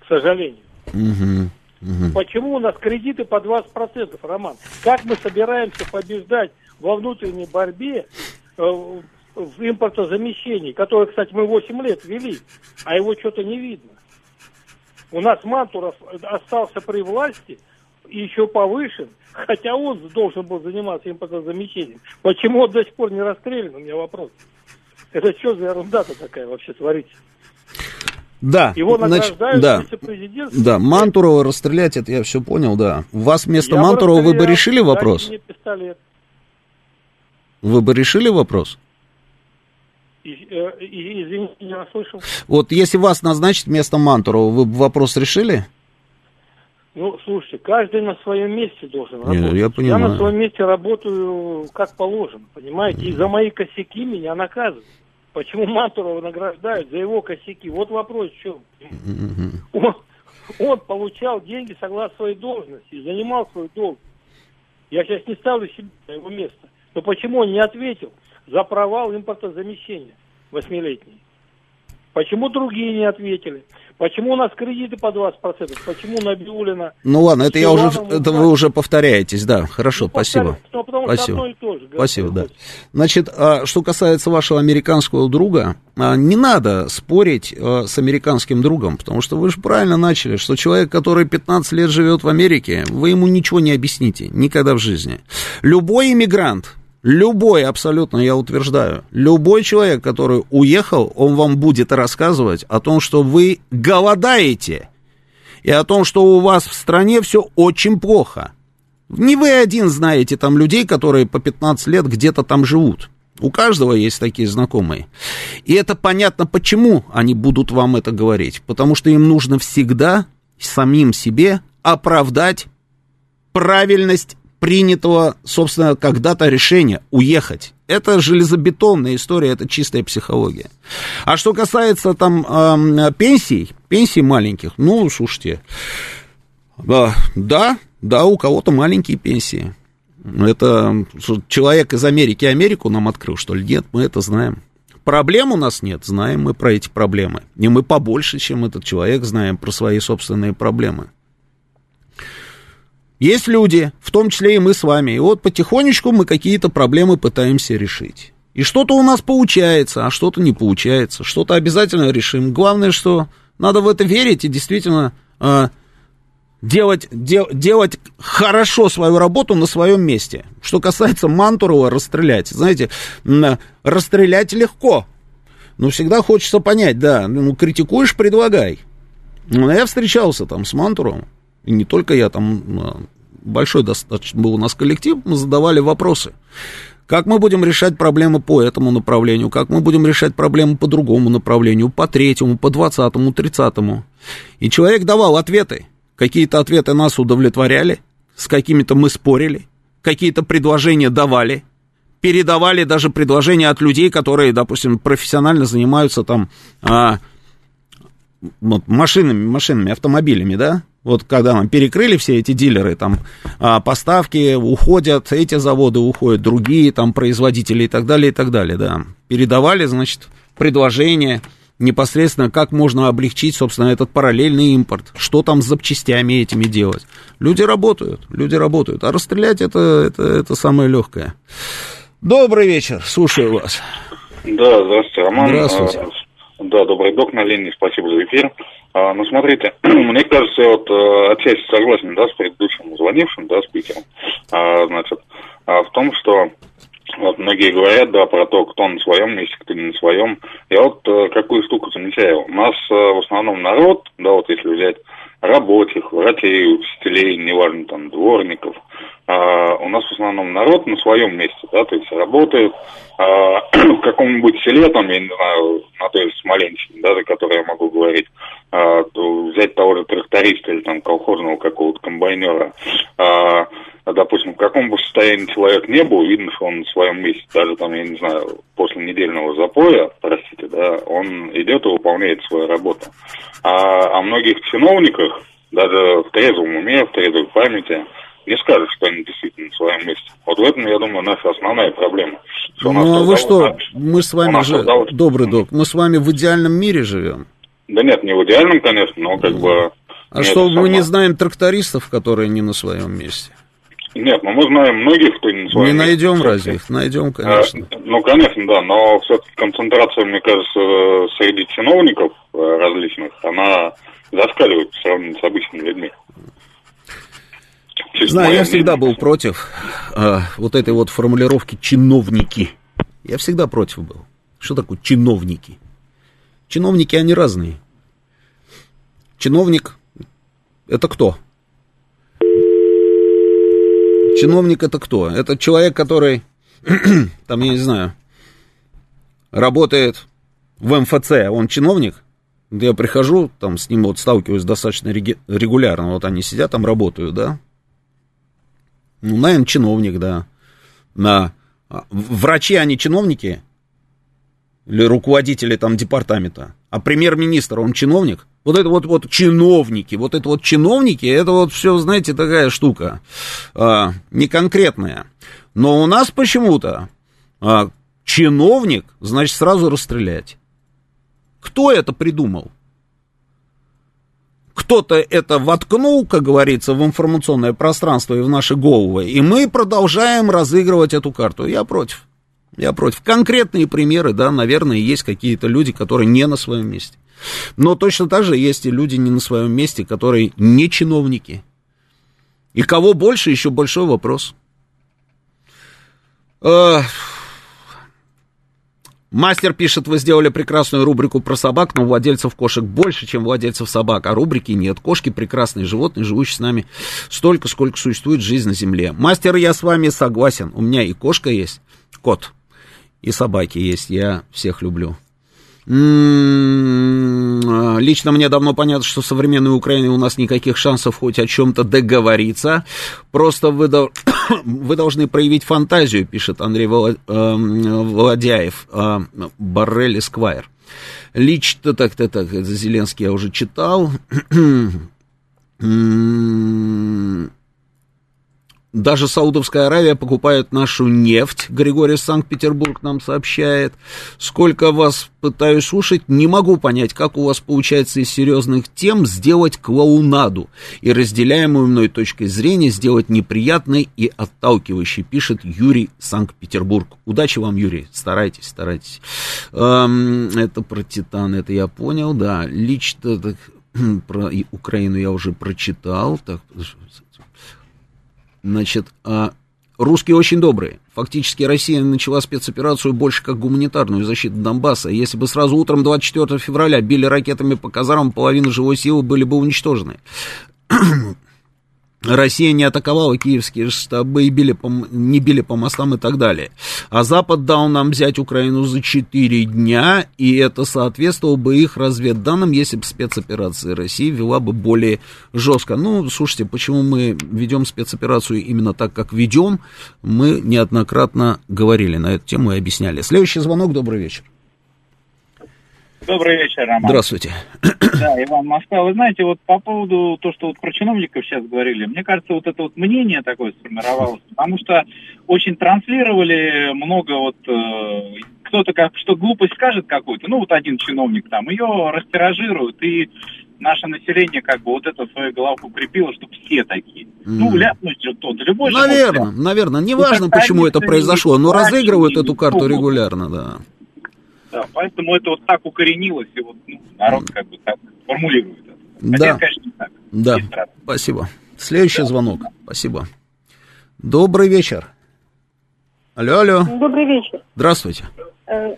к сожалению. Угу, угу. Почему у нас кредиты по 20%, Роман? Как мы собираемся побеждать во внутренней борьбе э, в импортозамещении, которое, кстати, мы 8 лет вели, а его что-то не видно. У нас Мантуров остался при власти и еще повышен, [LAUGHS] хотя он должен был заниматься импортозамещением. Почему он до сих пор не расстрелян, у меня вопрос. Это что за ерунда-то такая вообще творится? Да, Его награждают да, да, Мантурова расстрелять, это я все понял, да. Вас вместо я Мантурова вы бы решили вопрос? Вы бы решили вопрос? Э, извините, не расслышал. Вот если вас назначить вместо Мантурова, вы бы вопрос решили? Ну, слушайте, каждый на своем месте должен работать. Нет, я, понимаю. я на своем месте работаю как положено, понимаете? И за мои косяки меня наказывают. Почему Мантурова награждают за его косяки? Вот вопрос в чем. Он, он получал деньги согласно своей должности, занимал свою должность. Я сейчас не ставлю себя на его место. Но почему он не ответил? за провал импортозамещения восьмилетний. Почему другие не ответили? Почему у нас кредиты по 20%? Почему Набиулина... Ну ладно, это я уже, это вы уже повторяетесь, да, хорошо, ну, спасибо. Но потому спасибо. Что то же, спасибо, да. Значит, а, что касается вашего американского друга, а, не надо спорить а, с американским другом, потому что вы же правильно начали, что человек, который 15 лет живет в Америке, вы ему ничего не объясните, никогда в жизни. Любой иммигрант, Любой, абсолютно, я утверждаю, любой человек, который уехал, он вам будет рассказывать о том, что вы голодаете, и о том, что у вас в стране все очень плохо. Не вы один знаете там людей, которые по 15 лет где-то там живут. У каждого есть такие знакомые. И это понятно, почему они будут вам это говорить. Потому что им нужно всегда самим себе оправдать правильность принятого, собственно, когда-то решения уехать. Это железобетонная история, это чистая психология. А что касается там э, пенсий, пенсий маленьких, ну, слушайте, э, да, да, у кого-то маленькие пенсии. Это человек из Америки Америку нам открыл, что ли? Нет, мы это знаем. Проблем у нас нет, знаем мы про эти проблемы. И мы побольше, чем этот человек, знаем про свои собственные проблемы. Есть люди, в том числе и мы с вами, и вот потихонечку мы какие-то проблемы пытаемся решить. И что-то у нас получается, а что-то не получается, что-то обязательно решим. Главное, что надо в это верить и действительно э, делать, де, делать хорошо свою работу на своем месте. Что касается Мантурова, расстрелять. Знаете, расстрелять легко. Но всегда хочется понять, да, ну, критикуешь, предлагай. Я встречался там с Мантуровым, и не только я, там а, большой достаточно был у нас коллектив, мы задавали вопросы. Как мы будем решать проблемы по этому направлению, как мы будем решать проблемы по другому направлению, по третьему, по двадцатому, тридцатому. И человек давал ответы. Какие-то ответы нас удовлетворяли, с какими-то мы спорили, какие-то предложения давали, передавали даже предложения от людей, которые, допустим, профессионально занимаются там а, вот, машинами, машинами, автомобилями, да, вот когда нам перекрыли все эти дилеры, там а, поставки уходят, эти заводы уходят, другие там производители и так далее, и так далее, да. Передавали, значит, предложения непосредственно, как можно облегчить, собственно, этот параллельный импорт, что там с запчастями этими делать. Люди работают, люди работают, а расстрелять это, это, это самое легкое. Добрый вечер, слушаю вас. Да, здравствуйте, Роман. Здравствуйте. Да, добрый док на линии, спасибо за эфир. А, ну, смотрите, [CLEARS THROAT] мне кажется, я вот э, отчасти согласен, да, с предыдущим звонившим, да, спикером, а, значит, а, в том, что вот многие говорят, да, про то, кто на своем месте, кто не на своем. Я вот э, какую штуку замечаю. У нас э, в основном народ, да, вот если взять рабочих, врачей, учителей, неважно, там, дворников, у нас в основном народ на своем месте, да, то есть работает а, [CLEARS THROAT] в каком-нибудь селе, там, я не знаю, на той же Смоленщине, да, за которой я могу говорить, а, взять того же тракториста или там колхозного какого-то комбайнера, а, допустим, в каком бы состоянии человек не был, видно, что он на своем месте, даже там, я не знаю, после недельного запоя, простите, да, он идет и выполняет свою работу. А о многих чиновниках, даже в трезвом уме, в трезвой памяти, не скажешь, что они действительно на своем месте. Вот в этом, я думаю, наша основная проблема. Что ну, а вы что, мы с вами же, создалось... добрый док, мы с вами в идеальном мире живем? Да нет, не в идеальном, конечно, но как бы... А что, мы не знаем трактористов, которые не на своем месте? Нет, ну мы знаем многих, кто не на своем Не месте. найдем разве их? Найдем, конечно. А, ну, конечно, да, но все-таки концентрация, мне кажется, среди чиновников э, различных, она зашкаливает по сравнению с обычными людьми. Знаю, я всегда был против э, вот этой вот формулировки «чиновники». Я всегда против был. Что такое чиновники? Чиновники, они разные. Чиновник – это кто? Чиновник – это кто? Это человек, который, [CLEARS THROAT] там, я не знаю, работает в МФЦ, он чиновник? Я прихожу, там с ним вот сталкиваюсь достаточно регулярно, вот они сидят там, работают, да? Ну, наверное, чиновник, да. На... А, врачи, они чиновники? Или руководители там департамента? А премьер-министр, он чиновник? Вот это вот, вот чиновники, вот это вот чиновники, это вот все, знаете, такая штука, а, не конкретная. Но у нас почему-то а, чиновник, значит, сразу расстрелять. Кто это придумал? Кто-то это воткнул, как говорится, в информационное пространство и в наши головы, и мы продолжаем разыгрывать эту карту. Я против. Я против. Конкретные примеры, да, наверное, есть какие-то люди, которые не на своем месте. Но точно так же есть и люди не на своем месте, которые не чиновники. И кого больше, еще большой вопрос. Мастер пишет, вы сделали прекрасную рубрику про собак, но владельцев кошек больше, чем владельцев собак, а рубрики нет. Кошки прекрасные животные, живущие с нами столько, сколько существует жизнь на Земле. Мастер, я с вами согласен. У меня и кошка есть, кот, и собаки есть. Я всех люблю. М-м-м, лично мне давно понятно, что современной Украине у нас никаких шансов хоть о чем-то договориться. Просто вы, [COUGHS] вы должны проявить фантазию, пишет Андрей Володяев, э, Баррель Эсквайр. Лично, так-то, так, Зеленский я уже читал. [COUGHS] Даже Саудовская Аравия покупает нашу нефть, Григорий Санкт-Петербург нам сообщает. Сколько вас пытаюсь слушать, не могу понять, как у вас получается из серьезных тем сделать клоунаду и разделяемую мной точкой зрения сделать неприятной и отталкивающей, пишет Юрий Санкт-Петербург. Удачи вам, Юрий, старайтесь, старайтесь. Эм, это про Титан, это я понял, да. Лично [CLEARS THROAT] про Украину я уже прочитал. Так, значит, а, русские очень добрые. Фактически Россия начала спецоперацию больше как гуманитарную защиту Донбасса. Если бы сразу утром 24 февраля били ракетами по казармам, половина живой силы были бы уничтожены. Россия не атаковала киевские штабы и били по, не били по мостам и так далее. А Запад дал нам взять Украину за 4 дня, и это соответствовало бы их разведданным, если бы спецоперация России вела бы более жестко. Ну, слушайте, почему мы ведем спецоперацию именно так, как ведем, мы неоднократно говорили на эту тему и объясняли. Следующий звонок, добрый вечер. Добрый вечер, Роман. Здравствуйте. [CLEARS THROAT] Да, Иван Москва. Вы знаете, вот по поводу того, что вот про чиновников сейчас говорили, мне кажется, вот это вот мнение такое сформировалось, потому что очень транслировали много вот э, кто-то как что глупость скажет какую-то, ну вот один чиновник там, ее растиражируют, и наше население как бы вот это свою голову укрепило, что все такие. Mm. Ну, ляпнуть же тот, любой Наверное, наверное, неважно, почему это произошло, но разыгрывают эту карту регулярно, да. Да, поэтому это вот так укоренилось, и вот ну, народ как бы так формулирует это. Хотя, да. конечно, не так. Да, спасибо. Следующий да. звонок. Спасибо. Добрый вечер. Алло, алло. Добрый вечер. Здравствуйте. Э,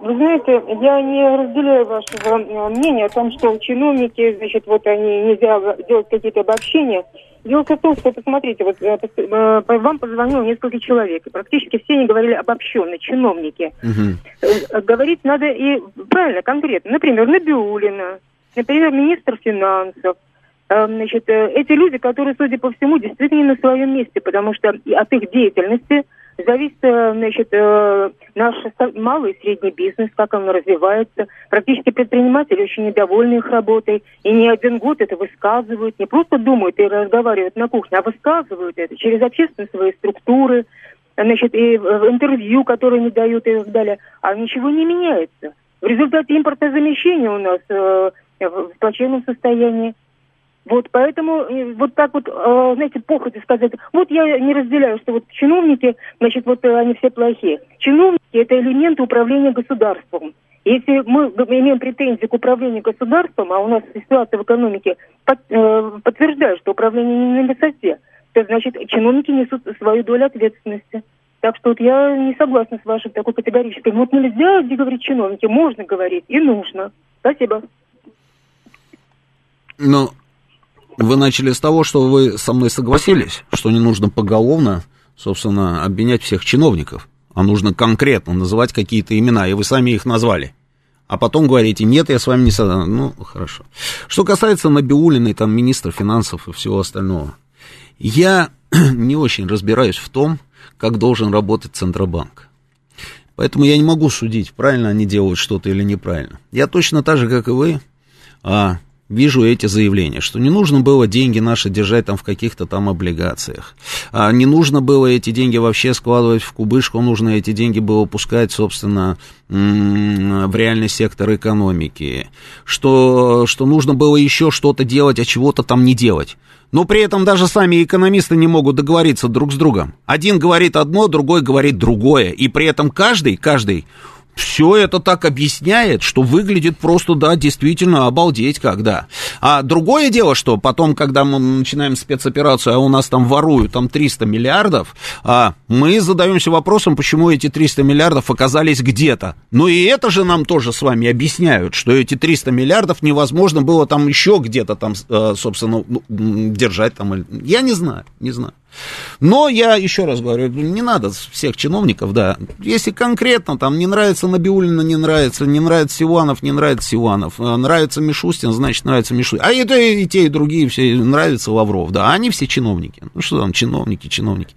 вы знаете, я не разделяю вашего э, мнения о том, что чиновники, значит, вот они нельзя делать какие-то обобщения. Дело в том, что, посмотрите, вот э, э, вам позвонило несколько человек, и практически все они говорили обобщенно, чиновники. Угу. Говорить надо и правильно, конкретно. Например, Набиулина, например, министр финансов, Значит, эти люди, которые, судя по всему, действительно на своем месте, потому что от их деятельности зависит, значит, наш малый и средний бизнес, как он развивается. Практически предприниматели очень недовольны их работой. И не один год это высказывают. Не просто думают и разговаривают на кухне, а высказывают это через общественные свои структуры, значит, и в интервью, которые не дают и так далее. А ничего не меняется. В результате импортозамещения у нас э, в плачевном состоянии. Вот поэтому э, вот так вот, э, знаете, походе сказать, вот я не разделяю, что вот чиновники, значит, вот э, они все плохие. Чиновники – это элементы управления государством. Если мы имеем претензии к управлению государством, а у нас ситуация в экономике подтверждает, что управление не на высоте, то значит чиновники несут свою долю ответственности. Так что вот я не согласна с вашим такой категорической. Вот нельзя где говорить чиновники, можно говорить и нужно. Спасибо. Ну, вы начали с того, что вы со мной согласились, что не нужно поголовно, собственно, обвинять всех чиновников, а нужно конкретно называть какие-то имена, и вы сами их назвали. А потом говорите, нет, я с вами не согласен. Ну, хорошо. Что касается Набиулиной, там, министра финансов и всего остального, я [CLEARS THROAT] не очень разбираюсь в том, как должен работать Центробанк. Поэтому я не могу судить, правильно они делают что-то или неправильно. Я точно так же, как и вы, а, вижу эти заявления, что не нужно было деньги наши держать там в каких-то там облигациях, а не нужно было эти деньги вообще складывать в кубышку, нужно эти деньги было пускать, собственно, в реальный сектор экономики, что, что нужно было еще что-то делать, а чего-то там не делать. Но при этом даже сами экономисты не могут договориться друг с другом. Один говорит одно, другой говорит другое. И при этом каждый, каждый все это так объясняет, что выглядит просто, да, действительно обалдеть когда. А другое дело, что потом, когда мы начинаем спецоперацию, а у нас там воруют там 300 миллиардов, а мы задаемся вопросом, почему эти 300 миллиардов оказались где-то. Ну и это же нам тоже с вами объясняют, что эти 300 миллиардов невозможно было там еще где-то там, э, собственно, ну, держать там. Я не знаю, не знаю. Но я еще раз говорю, не надо всех чиновников, да. Если конкретно там не нравится Набиулина, не нравится, не нравится Сиванов, не нравится Сиванов, э, нравится Мишустин, значит нравится Мишустин. А и, и, и те, и другие все нравятся Лавров, да. Они все чиновники. Ну что там, чиновники, чиновники.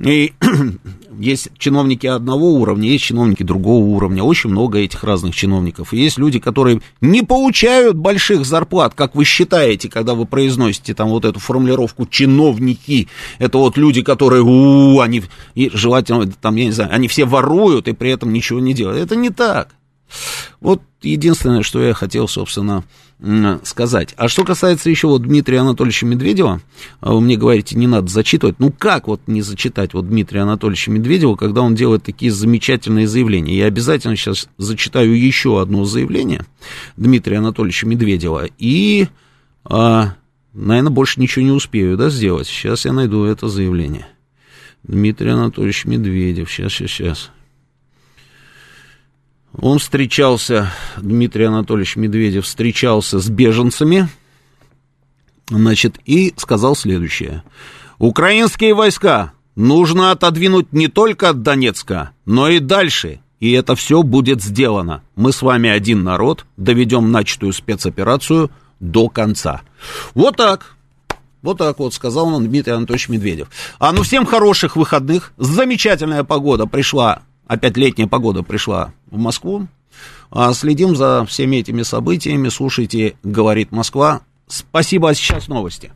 И [CLEARS THROAT] есть чиновники одного уровня, есть чиновники другого уровня, очень много этих разных чиновников. И есть люди, которые не получают больших зарплат, как вы считаете, когда вы произносите там вот эту формулировку чиновники. Это вот люди, которые, у, они, и желательно, там, я не знаю, они все воруют и при этом ничего не делают. Это не так. Вот единственное, что я хотел, собственно, сказать. А что касается еще вот Дмитрия Анатольевича Медведева, а вы мне говорите, не надо зачитывать. Ну как вот не зачитать вот Дмитрия Анатольевича Медведева, когда он делает такие замечательные заявления? Я обязательно сейчас зачитаю еще одно заявление Дмитрия Анатольевича Медведева. И, а, наверное, больше ничего не успею да, сделать. Сейчас я найду это заявление. Дмитрий Анатольевич Медведев. Сейчас, сейчас, сейчас. Он встречался, Дмитрий Анатольевич Медведев встречался с беженцами, значит, и сказал следующее. Украинские войска нужно отодвинуть не только от Донецка, но и дальше, и это все будет сделано. Мы с вами один народ, доведем начатую спецоперацию до конца. Вот так. Вот так вот сказал он Дмитрий Анатольевич Медведев. А ну всем хороших выходных. Замечательная погода пришла опять летняя погода пришла в Москву. А следим за всеми этими событиями. Слушайте, говорит Москва. Спасибо, а сейчас новости.